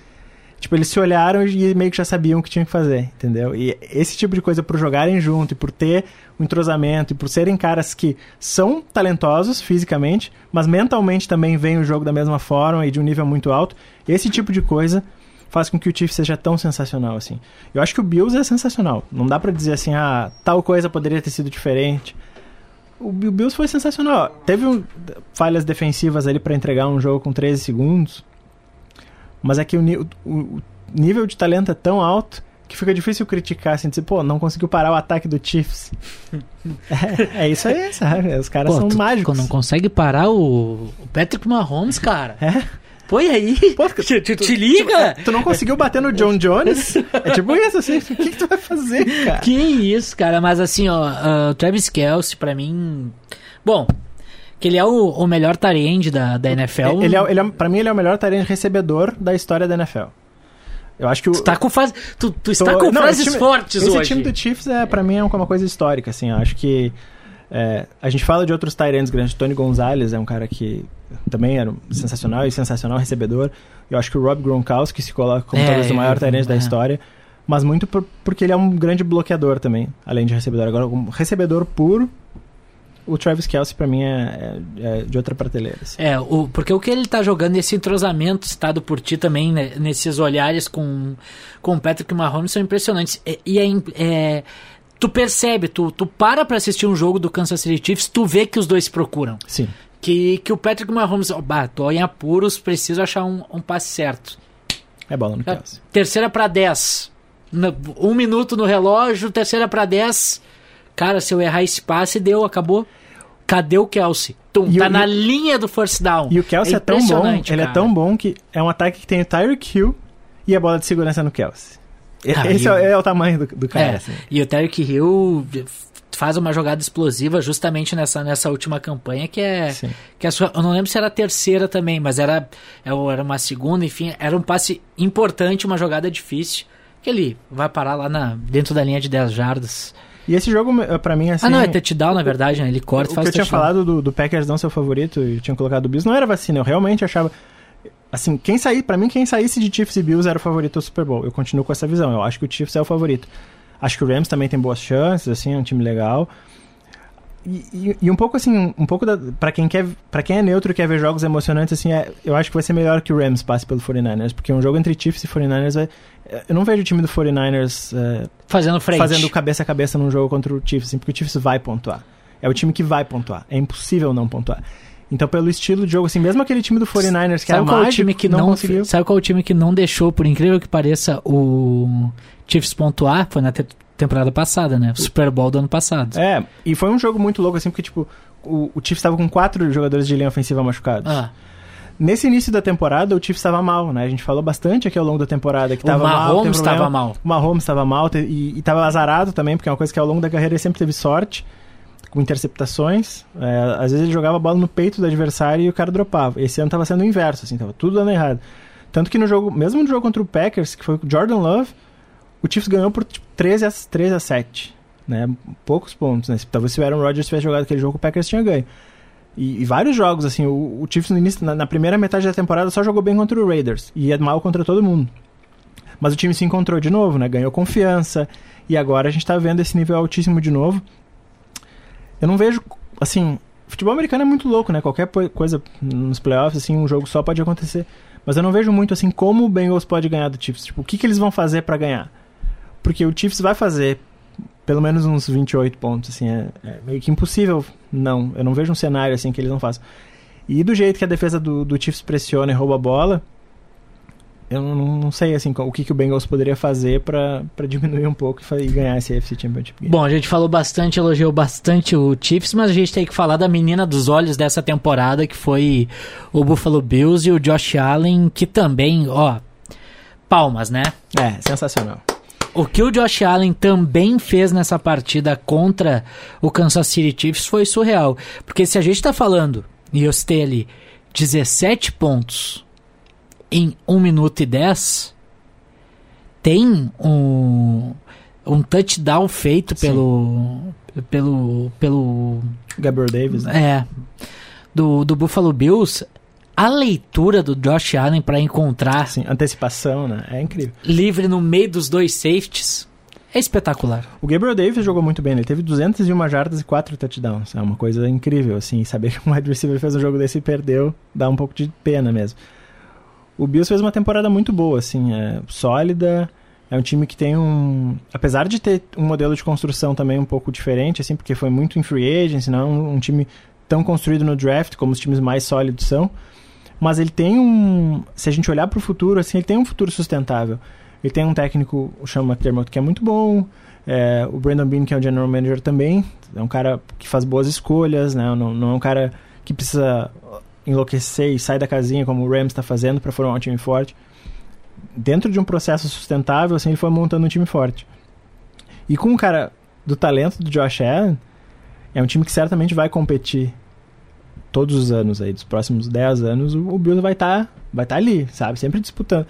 Tipo, eles se olharam e meio que já sabiam o que tinham que fazer, entendeu? E esse tipo de coisa por jogarem junto e por ter um entrosamento e por serem caras que são talentosos fisicamente, mas mentalmente também veem o jogo da mesma forma e de um nível muito alto, esse tipo de coisa faz com que o Chiefs seja tão sensacional assim. Eu acho que o Bills é sensacional. Não dá para dizer assim, ah, tal coisa poderia ter sido diferente. O Bills foi sensacional. Teve um, falhas defensivas ali para entregar um jogo com 13 segundos. Mas é que o, o, o, nível de talento é tão alto que fica difícil criticar, assim, dizer, pô, não conseguiu parar o ataque do Chiefs. é, é, isso aí, sabe? Os caras pô, são tu, mágicos. Não consegue parar o, o Patrick Mahomes, cara. É? Põe aí. Pô, te, te, te liga. Tu, tu, não conseguiu bater no John Jones? É tipo isso, assim. O que, que tu vai fazer, cara? Que isso, cara. Mas assim, ó, o uh, Travis Kelsey, pra mim... Bom, que ele é o, o melhor tarend da, da NFL. Ele é, ele é, pra mim, ele é o melhor tarend recebedor da história da NFL. Eu acho que o, tu tá com fase, tu, tu está com não, frases time, fortes esse hoje. Esse time do Chiefs é para mim é uma coisa histórica, assim. Eu acho que é, a gente fala de outros Tyrants grandes. Tony Gonzalez é um cara que também era sensacional e sensacional recebedor. Eu acho que o Rob Gronkowski se coloca como é, talvez o maior Tyrant é, da história, mas muito por, porque ele é um grande bloqueador também, além de recebedor. Agora, um recebedor puro, o Travis Kelsey para mim é, é, é, de outra prateleira. Assim. É, o, porque o que ele tá jogando, esse entrosamento citado por ti também, né, nesses olhares com, com o Patrick Mahomes, são impressionantes. E, e é, é, tu percebe, tu, tu para pra assistir um jogo do Kansas City Chiefs, tu vê que os dois se procuram. Sim. Que, que o Patrick Mahomes, oh, bah, tô em apuros, preciso achar um, um passe certo. É bola no Kelsey. Terceira para 10. Um minuto no relógio, terceira para 10. Cara, se eu errar esse passe, deu, acabou. Cadê o Kelsey? Tum, tá o, na linha do first down. E o Kelsey é, é tão bom, ele cara. é tão bom que é um ataque que tem o Tyreek Hill e a bola de segurança no Kelsey. Ah, Esse é, é, o tamanho do, do cara. É, assim. E o Tyreek Hill faz uma jogada explosiva justamente nessa, nessa última campanha, que é. Que é sua, eu não lembro se era a terceira também, mas era, é era uma segunda, enfim, era um passe importante, uma jogada difícil. Que ele vai parar lá na, dentro da linha de 10 jardas. E esse jogo, pra mim, assim. Ah, não, é touchdown, na verdade, né? Ele corta e faz O que eu tinha falado do, do Packers não ser o favorito e tinha colocado o Bills não era vacina. Eu realmente achava. Assim, quem sair, para mim, quem saísse de Chiefs e Bills era o favorito do Super Bowl. Eu continuo com essa visão. Eu acho que o Chiefs é o favorito. Acho que o Rams também tem boas chances, assim, é um time legal. E, e, e, um pouco assim, um pouco para quem quer, para quem é neutro e quer ver jogos emocionantes assim, é, eu acho que vai ser melhor que o Rams passe pelo 49ers, porque um jogo entre Chiefs e 49ers vai, eu não vejo o time do 49ers é, fazendo frente, fazendo cabeça a cabeça num jogo contra o Chiefs, assim, porque o Chiefs vai pontuar. É o time que vai pontuar. É impossível não pontuar. Então, pelo estilo de jogo, assim, mesmo aquele time do 49ers que sabe era qual mágico, time que não, não conseguiu. Sabe qual é o time que não deixou, por incrível que pareça, o Chiefs pontuar? Foi na temporada passada, né? O Super Bowl do ano passado. É, e foi um jogo muito louco, assim, porque, tipo, o, o Chiefs estava com quatro jogadores de linha ofensiva machucados. Ah. Nesse início da temporada, o Chiefs estava mal, né? A gente falou bastante aqui ao longo da temporada que estava mal. O Mahomes estava mal. O Mahomes estava mal e estava azarado também, porque é uma coisa que ao longo da carreira ele sempre teve sorte, com interceptações. É, às vezes ele jogava a bola no peito do adversário e o cara dropava. Esse ano estava sendo o inverso, assim, tava tudo dando errado. Tanto que no jogo, mesmo no jogo contra o Packers, que foi o Jordan Love, o Chiefs ganhou por tipo, 13, a, 13 a 7. Né? Poucos pontos. Né? Talvez se o Aaron Rodgers tivesse jogado aquele jogo, o Packers tinha ganho. E, e vários jogos, assim, o, o Chiefs no início, na, na, primeira metade da temporada só jogou bem contra o Raiders. E ia mal contra todo mundo. Mas o time se encontrou de novo, né? Ganhou confiança. E agora a gente tá vendo esse nível altíssimo de novo. Eu não vejo, assim, futebol americano é muito louco, né? Qualquer coisa nos playoffs, assim, um jogo só pode acontecer. Mas eu não vejo muito, assim, como o Bengals pode ganhar do Chiefs. Tipo, o que, que eles vão fazer para ganhar? Porque o Chiefs vai fazer pelo menos uns 28 pontos, assim, é, é, meio que impossível. Não, eu não vejo um cenário assim que eles não façam. E do jeito que a defesa do, do Chiefs pressiona e rouba a bola, eu não, não sei assim o que, que o Bengals poderia fazer para diminuir um pouco e ganhar esse AFC Championship Game. Bom, a gente falou bastante, elogiou bastante o Chiefs, mas a gente tem que falar da menina dos olhos dessa temporada, que foi o Buffalo Bills e o Josh Allen, que também, ó, palmas, né? É, sensacional. O que o Josh Allen também fez nessa partida contra o Kansas City Chiefs foi surreal. Porque se a gente tá falando, e eu citei ali, 17 pontos em 1 minuto e 10, tem um, um touchdown feito pelo, pelo. pelo. Gabriel Davis, né? É. Do, do Buffalo Bills. A leitura do Josh Allen para encontrar. Sim, antecipação, né? É incrível. Livre no meio dos dois safeties. É espetacular. O Gabriel Davis jogou muito bem, ele teve 201 jardas e 4 touchdowns. É uma coisa incrível, assim, saber que um wide receiver fez um jogo desse e perdeu, dá um pouco de pena mesmo. O Bills fez uma temporada muito boa, assim, é sólida, é um time que tem um... Apesar de ter um modelo de construção também um pouco diferente, assim, porque foi muito em free agency, não é um, um time tão construído no draft como os times mais sólidos são, mas ele tem um... Se a gente olhar para o futuro, assim, ele tem um futuro sustentável. Ele tem um técnico, o Sean McDermott, que é muito bom. É, o Brandon Bean, que é o general manager também. É um cara que faz boas escolhas, né? Não, não é um cara que precisa enlouquecer e sair da casinha como o Rams está fazendo para formar um time forte. Dentro de um processo sustentável, assim, ele foi montando um time forte. E com um cara do talento do Josh Allen, é um time que certamente vai competir todos os anos aí, dos próximos 10 anos, o Bills vai estar tá, vai tá ali, sabe? Sempre disputando.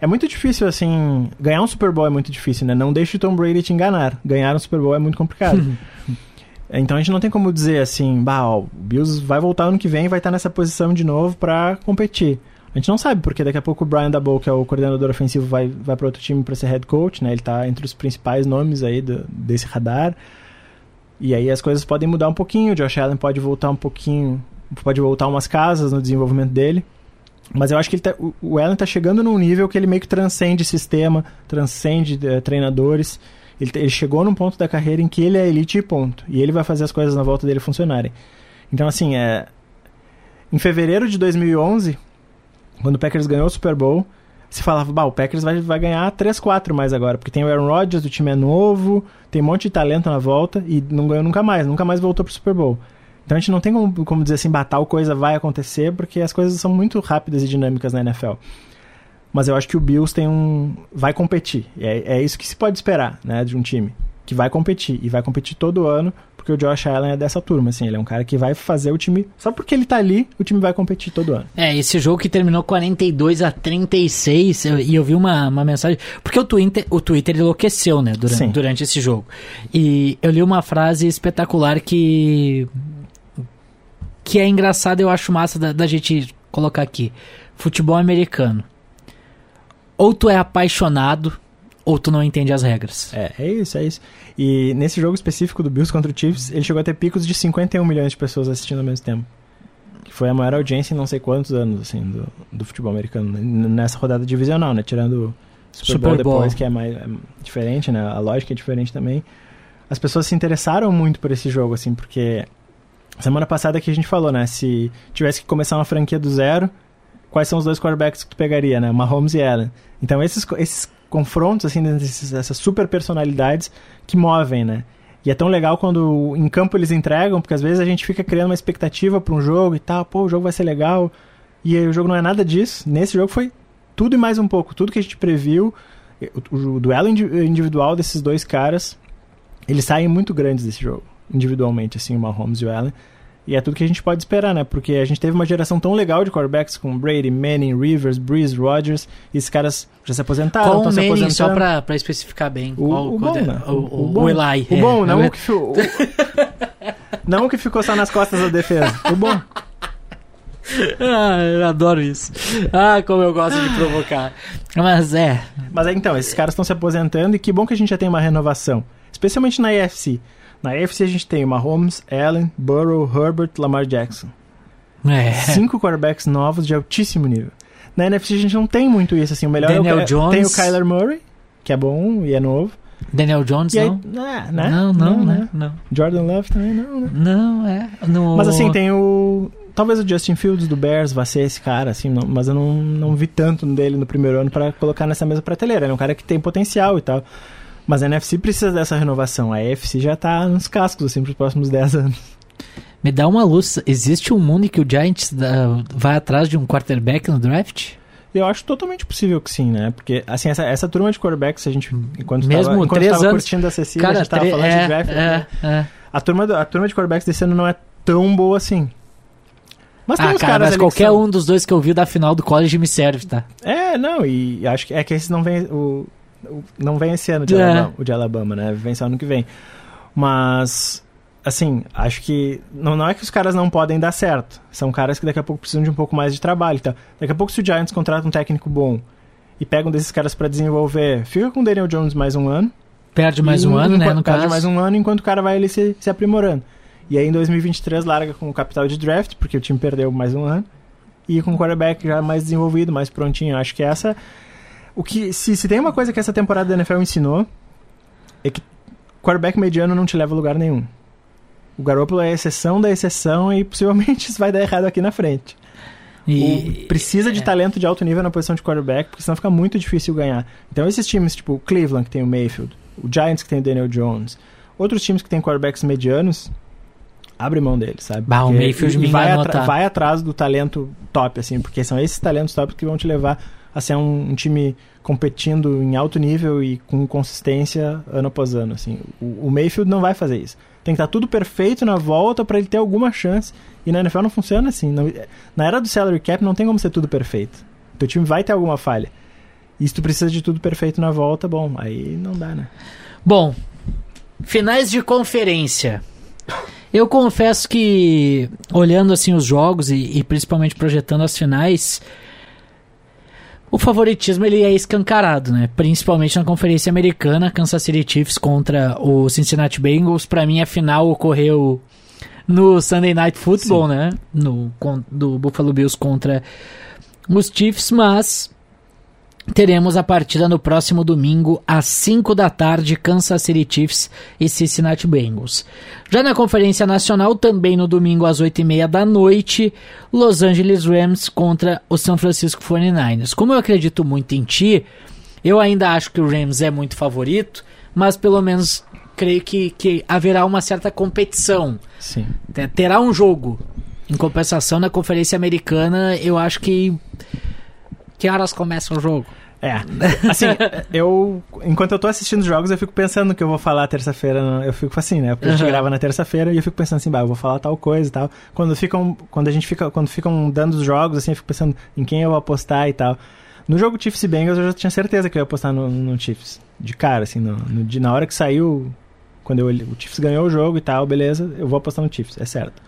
É muito difícil, assim. Ganhar um Super Bowl é muito difícil, né? Não deixe o Tom Brady te enganar. Ganhar um Super Bowl é muito complicado. então a gente não tem como dizer assim, bah, ó, o Bills vai voltar ano que vem e vai estar nessa posição de novo para competir. A gente não sabe, porque daqui a pouco o Brian Dabow, que é o coordenador ofensivo, vai, vai para outro time para ser head coach, né? Ele tá entre os principais nomes aí do, desse radar. E aí as coisas podem mudar um pouquinho, o Josh Allen pode voltar um pouquinho, pode voltar umas casas no desenvolvimento dele. Mas eu acho que ele tá, o Allen está chegando num nível que ele meio que transcende sistema, transcende é, treinadores. Ele, ele, chegou num ponto da carreira em que ele é elite e ponto. E ele vai fazer as coisas na volta dele funcionarem. Então, assim, é, em fevereiro de 2011, quando o Packers ganhou o Super Bowl, se falava, bah, o Packers vai, vai ganhar 3-4 mais agora, porque tem o Aaron Rodgers, o time é novo, tem um monte de talento na volta e não ganhou nunca mais, nunca mais voltou pro Super Bowl. Então a gente não tem como, como dizer assim, tal coisa vai acontecer, porque as coisas são muito rápidas e dinâmicas na NFL. Mas eu acho que o Bills tem um. vai competir. É, é isso que se pode esperar, né, de um time. Que vai competir. E vai competir todo ano, porque o Josh Allen é dessa turma, assim. Ele é um cara que vai fazer o time. Só porque ele tá ali, o time vai competir todo ano. É, esse jogo que terminou 42 a 36, eu, e eu vi uma, uma mensagem. Porque o Twitter, o Twitter enlouqueceu, né, durante, durante esse jogo. E eu li uma frase espetacular que que é engraçado, eu acho massa da, da gente colocar aqui. Futebol americano. Ou tu é apaixonado, ou tu não entende as regras. É, é isso, é isso. E nesse jogo específico do Bills contra o Chiefs, ele chegou a ter picos de 51 milhões de pessoas assistindo ao mesmo tempo. Que foi a maior audiência em não sei quantos anos, assim, do, do futebol americano. Nessa rodada divisional, né? Tirando Super, Super Bowl, Bowl depois, que é mais é diferente, né? A lógica é diferente também. As pessoas se interessaram muito por esse jogo, assim, porque Semana passada que a gente falou, né? Se tivesse que começar uma franquia do zero, quais são os dois quarterbacks que tu pegaria, né? Mahomes e Allen. Então esses, esses confrontos, assim, essas super personalidades que movem, né? E é tão legal quando em campo eles entregam, porque às vezes a gente fica criando uma expectativa para um jogo e tal, pô, o jogo vai ser legal. E o jogo não é nada disso. Nesse jogo foi tudo e mais um pouco. Tudo que a gente previu. O, o duelo individual desses dois caras, eles saem muito grandes desse jogo individualmente, assim, o Mahomes e o Allen. E é tudo que a gente pode esperar, né? Porque a gente teve uma geração tão legal de quarterbacks com Brady, Manning, Rivers, Breeze, Rodgers. E esses caras já se aposentaram, estão se aposentando. só pra, pra especificar bem. O, qual, o, bom, né? o, o, bom, o Eli. O bom, é, não, o que, o, não o que ficou só nas costas da defesa. O bom. ah, eu adoro isso. Ah, como eu gosto de provocar. Mas é. Mas é, então, esses caras estão se aposentando e que bom que a gente já tem uma renovação. Especialmente na EFC. Na AFC a gente tem Mahomes, Allen, Burrow, Herbert, Lamar Jackson. É. Cinco quarterbacks novos de altíssimo nível. Na NFC a gente não tem muito isso, assim. O melhor Daniel é o, Jones. Tem o Kyler Murray, que é bom e é novo. Daniel Jones, aí, não? Ah, né? Não, não, não, né? Não. Jordan Love também não, né? Não, é. No... Mas assim, tem o talvez o Justin Fields do Bears vá ser esse cara, assim, não, mas eu não, não vi tanto dele no primeiro ano para colocar nessa mesma prateleira. Ele é um cara que tem potencial e tal. Mas a NFC precisa dessa renovação. A AFC já tá nos cascos, assim, pros próximos 10 anos. Me dá uma luz. Existe um mundo em que o Giants uh, vai atrás de um quarterback no draft? Eu acho totalmente possível que sim, né? Porque, assim, essa, essa turma de quarterbacks, a gente, enquanto Mesmo tava, enquanto três tava anos, curtindo a Cecília, cara, a gente tava falando é, de draft. é, né? é. A, turma, do- a turma de quarterbacks desse ano não é tão boa assim. Mas tem Ah, cara, mas qualquer são- um dos dois que eu vi da final do college me serve, tá? É, não, e acho que é que esse não vem. O- não vem esse ano de É. Alabama, o de Alabama, né? Vem só ano que vem. Mas, assim, acho que. Não, não é que os caras não podem dar certo. São caras que daqui a pouco precisam de um pouco mais de trabalho. Então, daqui a pouco, se o Giants contrata um técnico bom e pega um desses caras pra desenvolver, fica com o Daniel Jones mais um ano. Perde mais E um ano, né, enquanto- no perde caso. mais um ano enquanto o cara vai ali se, se aprimorando. E aí em 2023 larga com o capital de draft, porque o time perdeu mais um ano. E com o quarterback já mais desenvolvido, mais prontinho. Acho que essa. O que, se, se tem uma coisa que essa temporada da NFL ensinou, é que quarterback mediano não te leva a lugar nenhum. O Garoppolo é a exceção da exceção e possivelmente isso vai dar errado aqui na frente. E, precisa de é. talento de alto nível na posição de quarterback, porque senão fica muito difícil ganhar. Então esses times, tipo o Cleveland, que tem o Mayfield, o Giants, que tem o Daniel Jones, outros times que têm quarterbacks medianos, abre mão deles, sabe? Bah, o Mayfield me vai, atra- tá? vai atrás do talento top, assim, porque são esses talentos top que vão te levar a ser um, um time competindo em alto nível e com consistência ano após ano, assim. O, o Mayfield não vai fazer isso. Tem que estar tudo perfeito na volta para ele ter alguma chance. E na NFL não funciona assim. Não- na era do salary cap não tem como ser tudo perfeito. Teu time vai ter alguma falha. E se tu precisa de tudo perfeito na volta, bom, aí não dá, né? Bom, finais de conferência. Eu confesso que, olhando assim os jogos e, e principalmente projetando as finais, o favoritismo ele é escancarado, né? Principalmente na conferência americana, Kansas City Chiefs contra o Cincinnati Bengals. Pra mim a final ocorreu no Sunday Night Football, né? No do Buffalo Bills contra os Chiefs, mas teremos a partida no próximo domingo às 5 da tarde, Kansas City Chiefs e Cincinnati Bengals. Já na Conferência Nacional, também no domingo às 8 e meia da noite, Los Angeles Rams contra o São Francisco 49ers. Como eu acredito muito em ti, eu ainda acho que o Rams é muito favorito, mas pelo menos creio que, que haverá uma certa competição. Sim. Te- Terá um jogo. Em compensação, na Conferência Americana, eu acho que. Que horas começa o jogo? É. Assim, eu. Enquanto eu tô assistindo os jogos, eu fico pensando que eu vou falar terça-feira. Eu fico assim, né? Porque a gente Aham. grava na terça-feira e eu fico pensando assim, bah, eu vou falar tal coisa e tal. Quando ficam. Quando a gente fica. Quando ficam dando os jogos, assim, eu fico pensando em quem eu vou apostar e tal. No jogo Chiefs e Bengals, eu já tinha certeza que eu ia apostar no, no Chiefs. De cara, assim, no, no- de- na hora que saiu. Quando eu, o Chiefs ganhou o jogo e tal, beleza, eu vou apostar no Chiefs, é certo.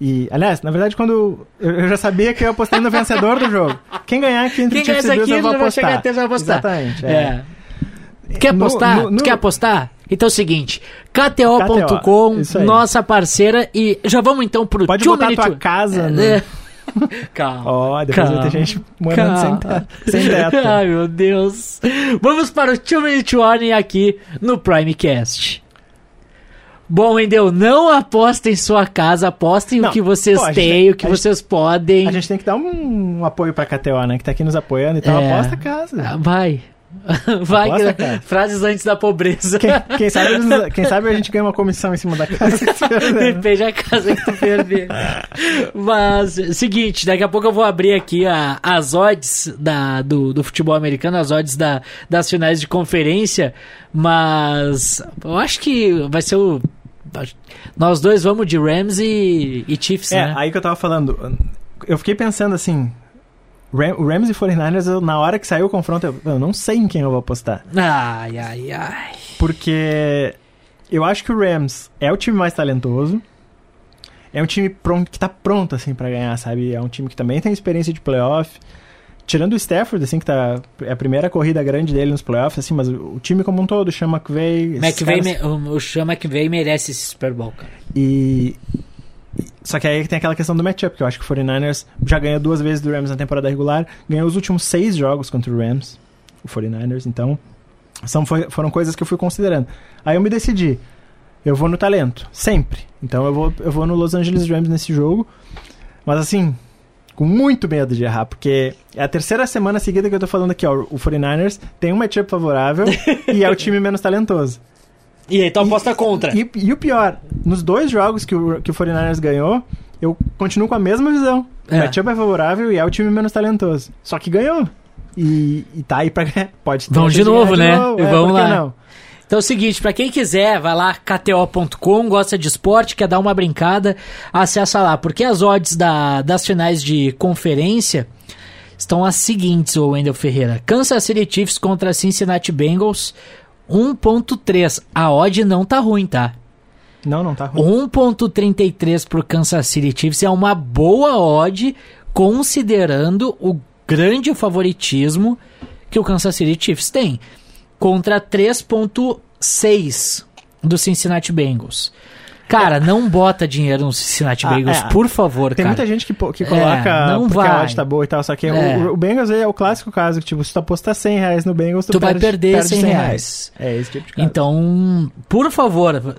E, aliás, na verdade, quando. Eu, eu já sabia que eu ia apostar no vencedor do jogo. Quem ganhar aqui entre Quem Chiefs e Bills, aqui eu vou já vai apostar. chegar até vai apostar. Exatamente. É. É. Quer No- apostar? no- no- Tu quer apostar? Então é o seguinte, KTO.com, KTO, nossa parceira, e já vamos então pro Pode botar a Minute tua casa. no- É. Calma. Ó, depois vai ter Calma. gente morando sem Calma. Sem teto. Ai, meu Deus. Vamos para o Two Minute Warning aqui no Primecast. Bom, Wendel, não apostem em sua casa, apostem Não, o que vocês pô, têm, tem- o que a gente- vocês podem. A gente tem que dar um, um apoio pra KTO, né? Que tá aqui nos apoiando. Então É. aposta a casa. Ah, Vai. Vai, Aposta, que- cara. frases antes da pobreza. Quem, quem sabe, quem sabe a gente ganha uma comissão em cima da casa. Depende da casa que tu perder. Mas, seguinte, daqui a pouco eu vou abrir aqui a- as odds da, do, do futebol americano, as odds da, das finais de conferência, mas eu acho que vai ser o. Nós dois vamos de Rams e, e Chiefs, É, né? aí que eu tava falando. Eu fiquei pensando assim. Ram, o Rams e 49ers, eu, na hora que saiu o confronto, eu, eu não sei em quem eu vou apostar. Ai, ai, ai. Porque eu acho que o Rams é o time mais talentoso. É um time pronto, que tá pronto, assim, pra ganhar, sabe? É um time que também tem experiência de playoff. Tirando o Stafford, assim, que tá... É a primeira corrida grande dele nos playoffs, assim, mas o, o time como um todo, chama McVay... esses McVay, caras- me- o, o Chama McVay merece esse Super Bowl, cara. E... Só que aí tem aquela questão do matchup, que eu acho que o 49ers já ganhou duas vezes do Rams na temporada regular, ganhou os últimos seis jogos contra o Rams, o 49ers, então são, foi- foram coisas que eu fui considerando. Aí eu me decidi, eu vou no talento, sempre. Então eu vou, eu vou no Los Angeles Rams nesse jogo. Mas assim, com muito medo de errar, porque é a terceira semana seguida que eu tô falando aqui, ó. O 49ers tem um matchup favorável e é o time menos talentoso. E aí, então aposta contra. E, e, o pior, nos dois jogos que o, que o 49ers ganhou, eu continuo com a mesma visão. O É. matchup é favorável e é o time menos talentoso. Só que ganhou. E, e tá aí pra ganhar. Pode ter Vamos de novo, né? novo, E é, vamos lá. não? Então é o seguinte, pra quem quiser, vai lá kto.com, gosta de esporte, quer dar uma brincada, acessa lá, porque as odds da, das finais de conferência estão as seguintes, ô Wendel Ferreira. Kansas City Chiefs contra Cincinnati Bengals, 1.3. A odd não tá ruim, tá? Não, não tá ruim. 1.33 pro Kansas City Chiefs é uma boa odd, considerando o grande favoritismo que o Kansas City Chiefs tem. Contra 3.6 do Cincinnati Bengals. Cara, não bota dinheiro no Cincinnati Ah, Bengals, é. por favor, Tem cara. muita gente que, que É, coloca não porque a vai. odd tá boa e tal, só que É. o, o Bengals é o clássico caso que, tipo, se tu apostar 100 reais no Bengals, tu, Tu vai perde, perder perde 100 reais. É esse tipo de caso. Então, por favor,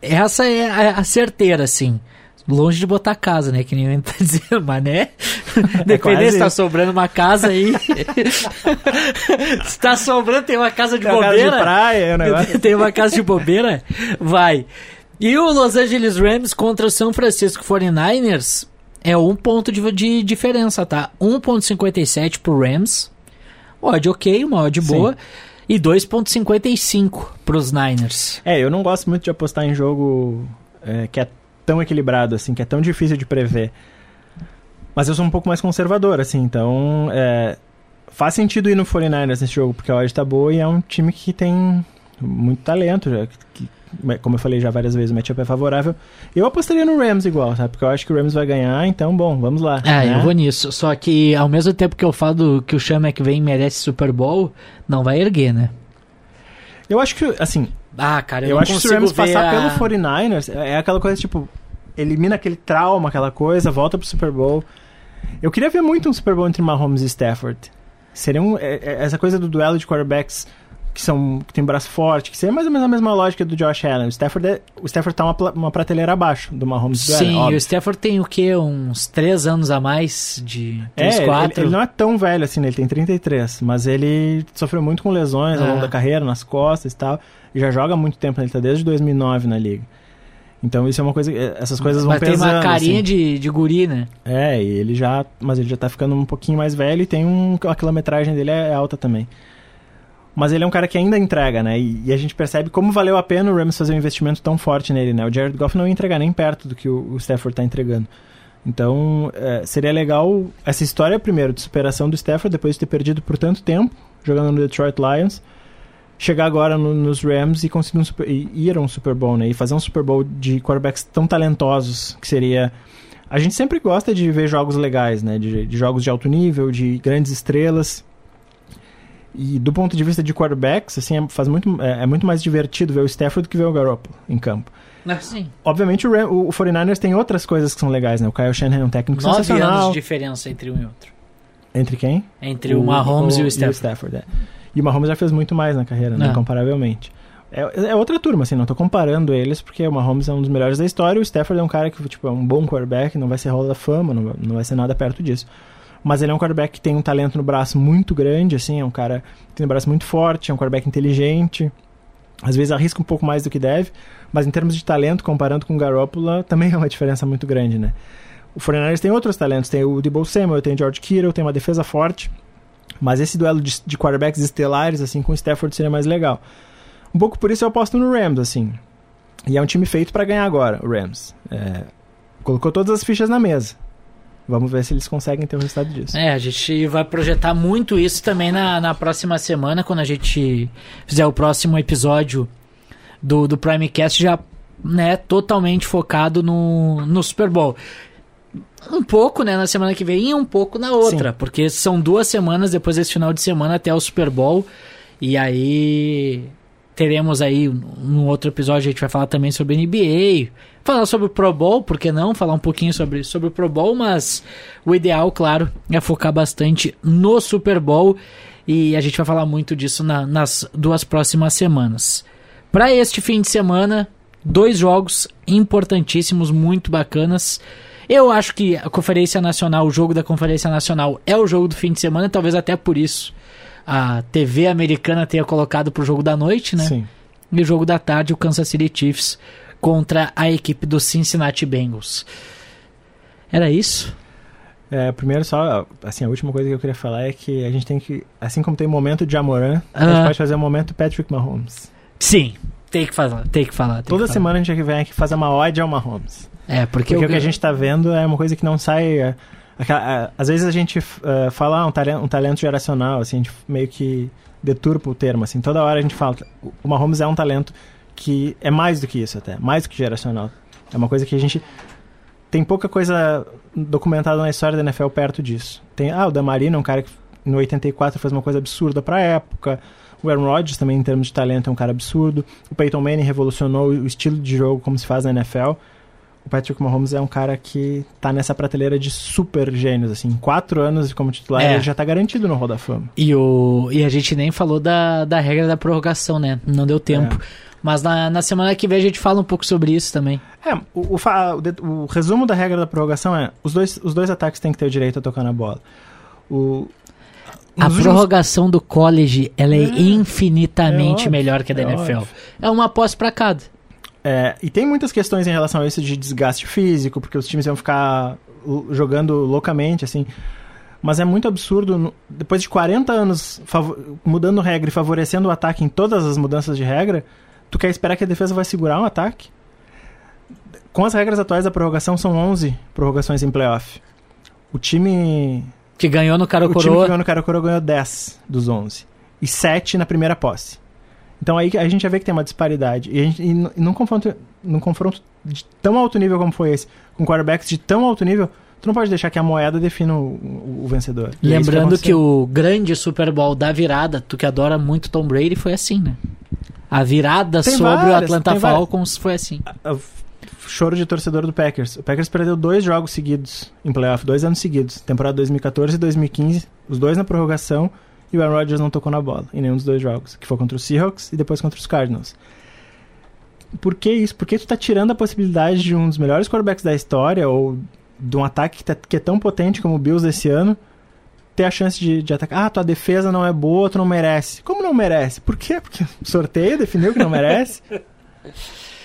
essa é a, a certeira, assim. Longe de botar casa, né? Que nem tá dizendo, mas né? Dependendo quase se tá sobrando uma casa aí. se tá sobrando, tem uma casa de Tem uma casa bobeira. de praia, é tem uma casa de bobeira, vai. E o Los Angeles Rams contra o São Francisco 49ers é um ponto de, de diferença, tá? 1.57 pro Rams. Odd ok, uma odd Sim. boa. E 2.55 pros Niners. É, eu não gosto muito de apostar em jogo é, que é tão equilibrado, assim, que é tão difícil de prever. Mas eu sou um pouco mais conservador, assim, então é, faz sentido ir no 49ers nesse jogo, porque a odd tá boa e é um time que tem muito talento, já, que- como eu falei já várias vezes, o matchup é favorável. Eu apostaria no Rams igual, sabe? Porque eu acho que o Rams vai ganhar, então, bom, vamos lá. É, né? eu vou nisso. Só que ao mesmo tempo que eu falo que o Sean McVay merece Super Bowl, não vai erguer, né? Eu acho que, assim, Ah, cara, eu, Eu, não acho que se o Rams passar a... pelo 49ers, é é aquela coisa tipo, elimina aquele trauma, aquela coisa, volta pro Super Bowl. Eu queria ver muito um Super Bowl entre Mahomes e Stafford. Seria um, é- é- essa coisa do duelo de quarterbacks que são que tem braço forte, que seria mais ou menos a mesma lógica do Josh Allen. O Stafford, é- o Stafford tá uma, uma prateleira abaixo do Mahomes e do Allen, Sim, óbvio. o Stafford tem o quê? Uns três anos a mais de É, uns ele, quatro. ele não é tão velho assim, né? ele tem 33, mas ele sofreu muito com lesões ao É. longo da carreira, nas costas e tal, e já joga há muito tempo, né? ele tá desde 2009 na liga. Então isso é uma coisa, essas coisas vão Mas tem pesando. uma carinha assim. de, de guri, né? É, e ele já, mas ele já tá ficando um pouquinho mais velho e tem um, a quilometragem dele é alta também. Mas ele é um cara que ainda entrega, né? E, e a gente percebe como valeu a pena o Rams fazer um investimento tão forte nele, né? O Jared Goff não ia entregar nem perto do que o, o Stafford tá entregando. Então, é, seria legal essa história, primeiro, de superação do Stafford, depois de ter perdido por tanto tempo, jogando no Detroit Lions, chegar agora no- nos Rams e conseguir um super, e ir a um Super Bowl, né? E fazer um Super Bowl de quarterbacks tão talentosos, que seria... A gente sempre gosta de ver jogos legais, né? De, de jogos de alto nível, de grandes estrelas. E do ponto de vista de quarterbacks, assim, é, faz muito, é, é muito mais divertido ver o Stafford do que ver o Garoppolo em campo. Sim. Obviamente o, Ram- o, o 49ers tem outras coisas que são legais, né? O Kyle Shanahan é um técnico Nove sensacional. anos de diferença entre um e outro. Entre quem? Entre o, Mahomes e o Stafford. Stafford, é. E o Mahomes já fez muito mais na carreira, né? É. Incomparavelmente. É, é outra turma, assim, não tô comparando eles, porque o Mahomes é um dos melhores da história, o Stafford é um cara que, tipo, é um bom quarterback, não vai ser rola da fama, não vai, não vai ser nada perto disso. Mas ele é um quarterback que tem um talento no braço muito grande, assim, é um cara que tem um braço muito forte, é um quarterback inteligente, às vezes arrisca um pouco mais do que deve, mas em termos de talento, comparando com o Garoppolo, também é uma diferença muito grande, né? O 49ers tem outros talentos, tem o Debo Samuel, tem o George Kittle, tem uma defesa forte, mas esse duelo de, de quarterbacks estelares, assim, com o Stafford seria mais legal. Um pouco por isso eu aposto no Rams, assim. E é um time feito para ganhar agora, o Rams. É, colocou todas as fichas na mesa. Vamos ver se eles conseguem ter o resultado disso. É, a gente vai projetar muito isso também na, na próxima semana, quando a gente fizer o próximo episódio do, do Primecast, já né, totalmente focado no, no Super Bowl. Um pouco, né, na semana que vem e um pouco na outra, Sim. porque são duas semanas depois desse final de semana até o Super Bowl. E aí teremos aí no outro episódio a gente vai falar também sobre NBA, falar sobre o Pro Bowl, por que não? Falar um pouquinho sobre, sobre o Pro Bowl, mas o ideal, claro, é focar bastante no Super Bowl e a gente vai falar muito disso na- nas duas próximas semanas. Para este fim de semana, dois jogos importantíssimos, muito bacanas. Eu acho que a Conferência Nacional, o jogo da Conferência Nacional é o jogo do fim de semana, talvez até por isso a TV americana tenha colocado pro jogo da noite, né? Sim. E o jogo da tarde, o Kansas City Chiefs contra a equipe do Cincinnati Bengals. Era isso? É, primeiro só, assim, a última coisa que eu queria falar é que a gente tem que, assim como tem o momento de Amoran, a Ah. gente pode fazer o momento Patrick Mahomes. Sim, tem que falar, tem que falar. tem Toda que falar. semana a gente vem aqui fazer uma ode ao Mahomes. É, porque, Porque o o que a gente tá vendo é uma coisa que não sai. É, às vezes a gente é, fala ah, um, talento, um talento geracional, assim, a gente meio que deturpa o termo, assim. Toda hora a gente fala o- Mahomes é um talento que é mais do que isso até, mais do que geracional. É uma coisa que a gente tem pouca coisa documentada na história da NFL perto disso. Tem, ah, o Damarino é um cara que no 84 fez uma coisa absurda pra época. O Aaron Rodgers também, em termos de talento, é um cara absurdo. O Peyton Manning revolucionou o estilo de jogo como se faz na NFL. O Patrick Mahomes é um cara que tá nessa prateleira de super gênios, assim. Quatro anos como titular, É. ele já tá garantido no Hall da Fama. E, o, e a gente nem falou da, da regra da prorrogação, né? Não deu tempo. É. Mas na, na semana que vem a gente fala um pouco sobre isso também. É, o, o o o resumo da regra da prorrogação é: os dois, os dois ataques têm que ter o direito a tocar na bola. O, A nos últimos- prorrogação do college, ela é, É, infinitamente é óbvio, melhor que a da é NFL. óbvio. É uma aposta pra cada. É, e tem muitas questões em relação a isso de desgaste físico, porque os times iam ficar jogando loucamente, assim. Mas é muito absurdo, depois de 40 anos mudando regra e favorecendo o ataque em todas as mudanças de regra, tu quer esperar que a defesa vai segurar um ataque? Com as regras atuais da prorrogação, são 11 prorrogações em playoff. O time Que ganhou no cara o time que coroa. ganhou no cara coroa ganhou 10 dos 11. E 7 na primeira posse. Então aí a gente já vê que tem uma disparidade. E, a gente, e num, confronto, num confronto de tão alto nível como foi esse, com quarterbacks de tão alto nível, tu não pode deixar que a moeda defina o, o- o vencedor. E é Lembrando que, aconteceu. o grande Super Bowl da virada, tu que adora muito Tom Brady, foi assim, né? A virada Tem sobre o várias, Atlanta tem várias. Falcons foi assim. A- a- choro de torcedor do Packers. O Packers perdeu dois jogos seguidos em playoff, dois anos seguidos. Temporada 2014 e 2015, os dois na prorrogação, e o Aaron Rodgers não tocou na bola em nenhum dos dois jogos, que foi contra os Seahawks e depois contra os Cardinals. Por que isso? Porque tu tá tirando a possibilidade de um dos melhores quarterbacks da história, ou de um ataque que, tá- que é tão potente como o Bills desse ano, ter a chance de, de atacar. Ah, tua defesa não é boa, tu não merece. Como não merece? Por quê? Porque o sorteio definiu que não merece.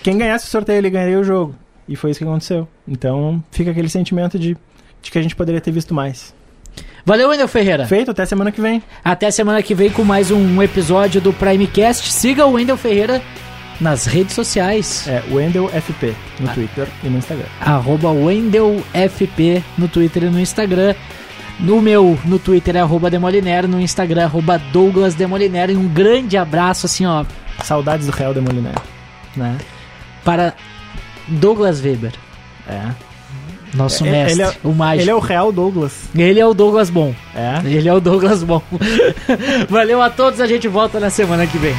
Quem ganhasse o sorteio, ele ganharia o jogo. E foi isso que aconteceu. Então, fica aquele sentimento de, de que a gente poderia ter visto mais. Valeu, Wendel Ferreira. Feito, até semana que vem. Até semana que vem com mais um episódio do Primecast. Siga o Wendel Ferreira nas redes sociais. É, Wendel FP no Twitter e no Instagram. Arroba WendelFP no Twitter e no Instagram. No meu, no Twitter é arroba Demoliner, no Instagram arroba Douglas Demoliner. E um grande abraço, assim, ó, Saudades do Real Demoliné. Né? para Douglas Weber, É. nosso É, mestre, ele é- o mágico. Ele é o Real Douglas. Ele é o Douglas Bom. É. Ele é o Douglas Bom. Valeu a todos, a gente volta na semana que vem.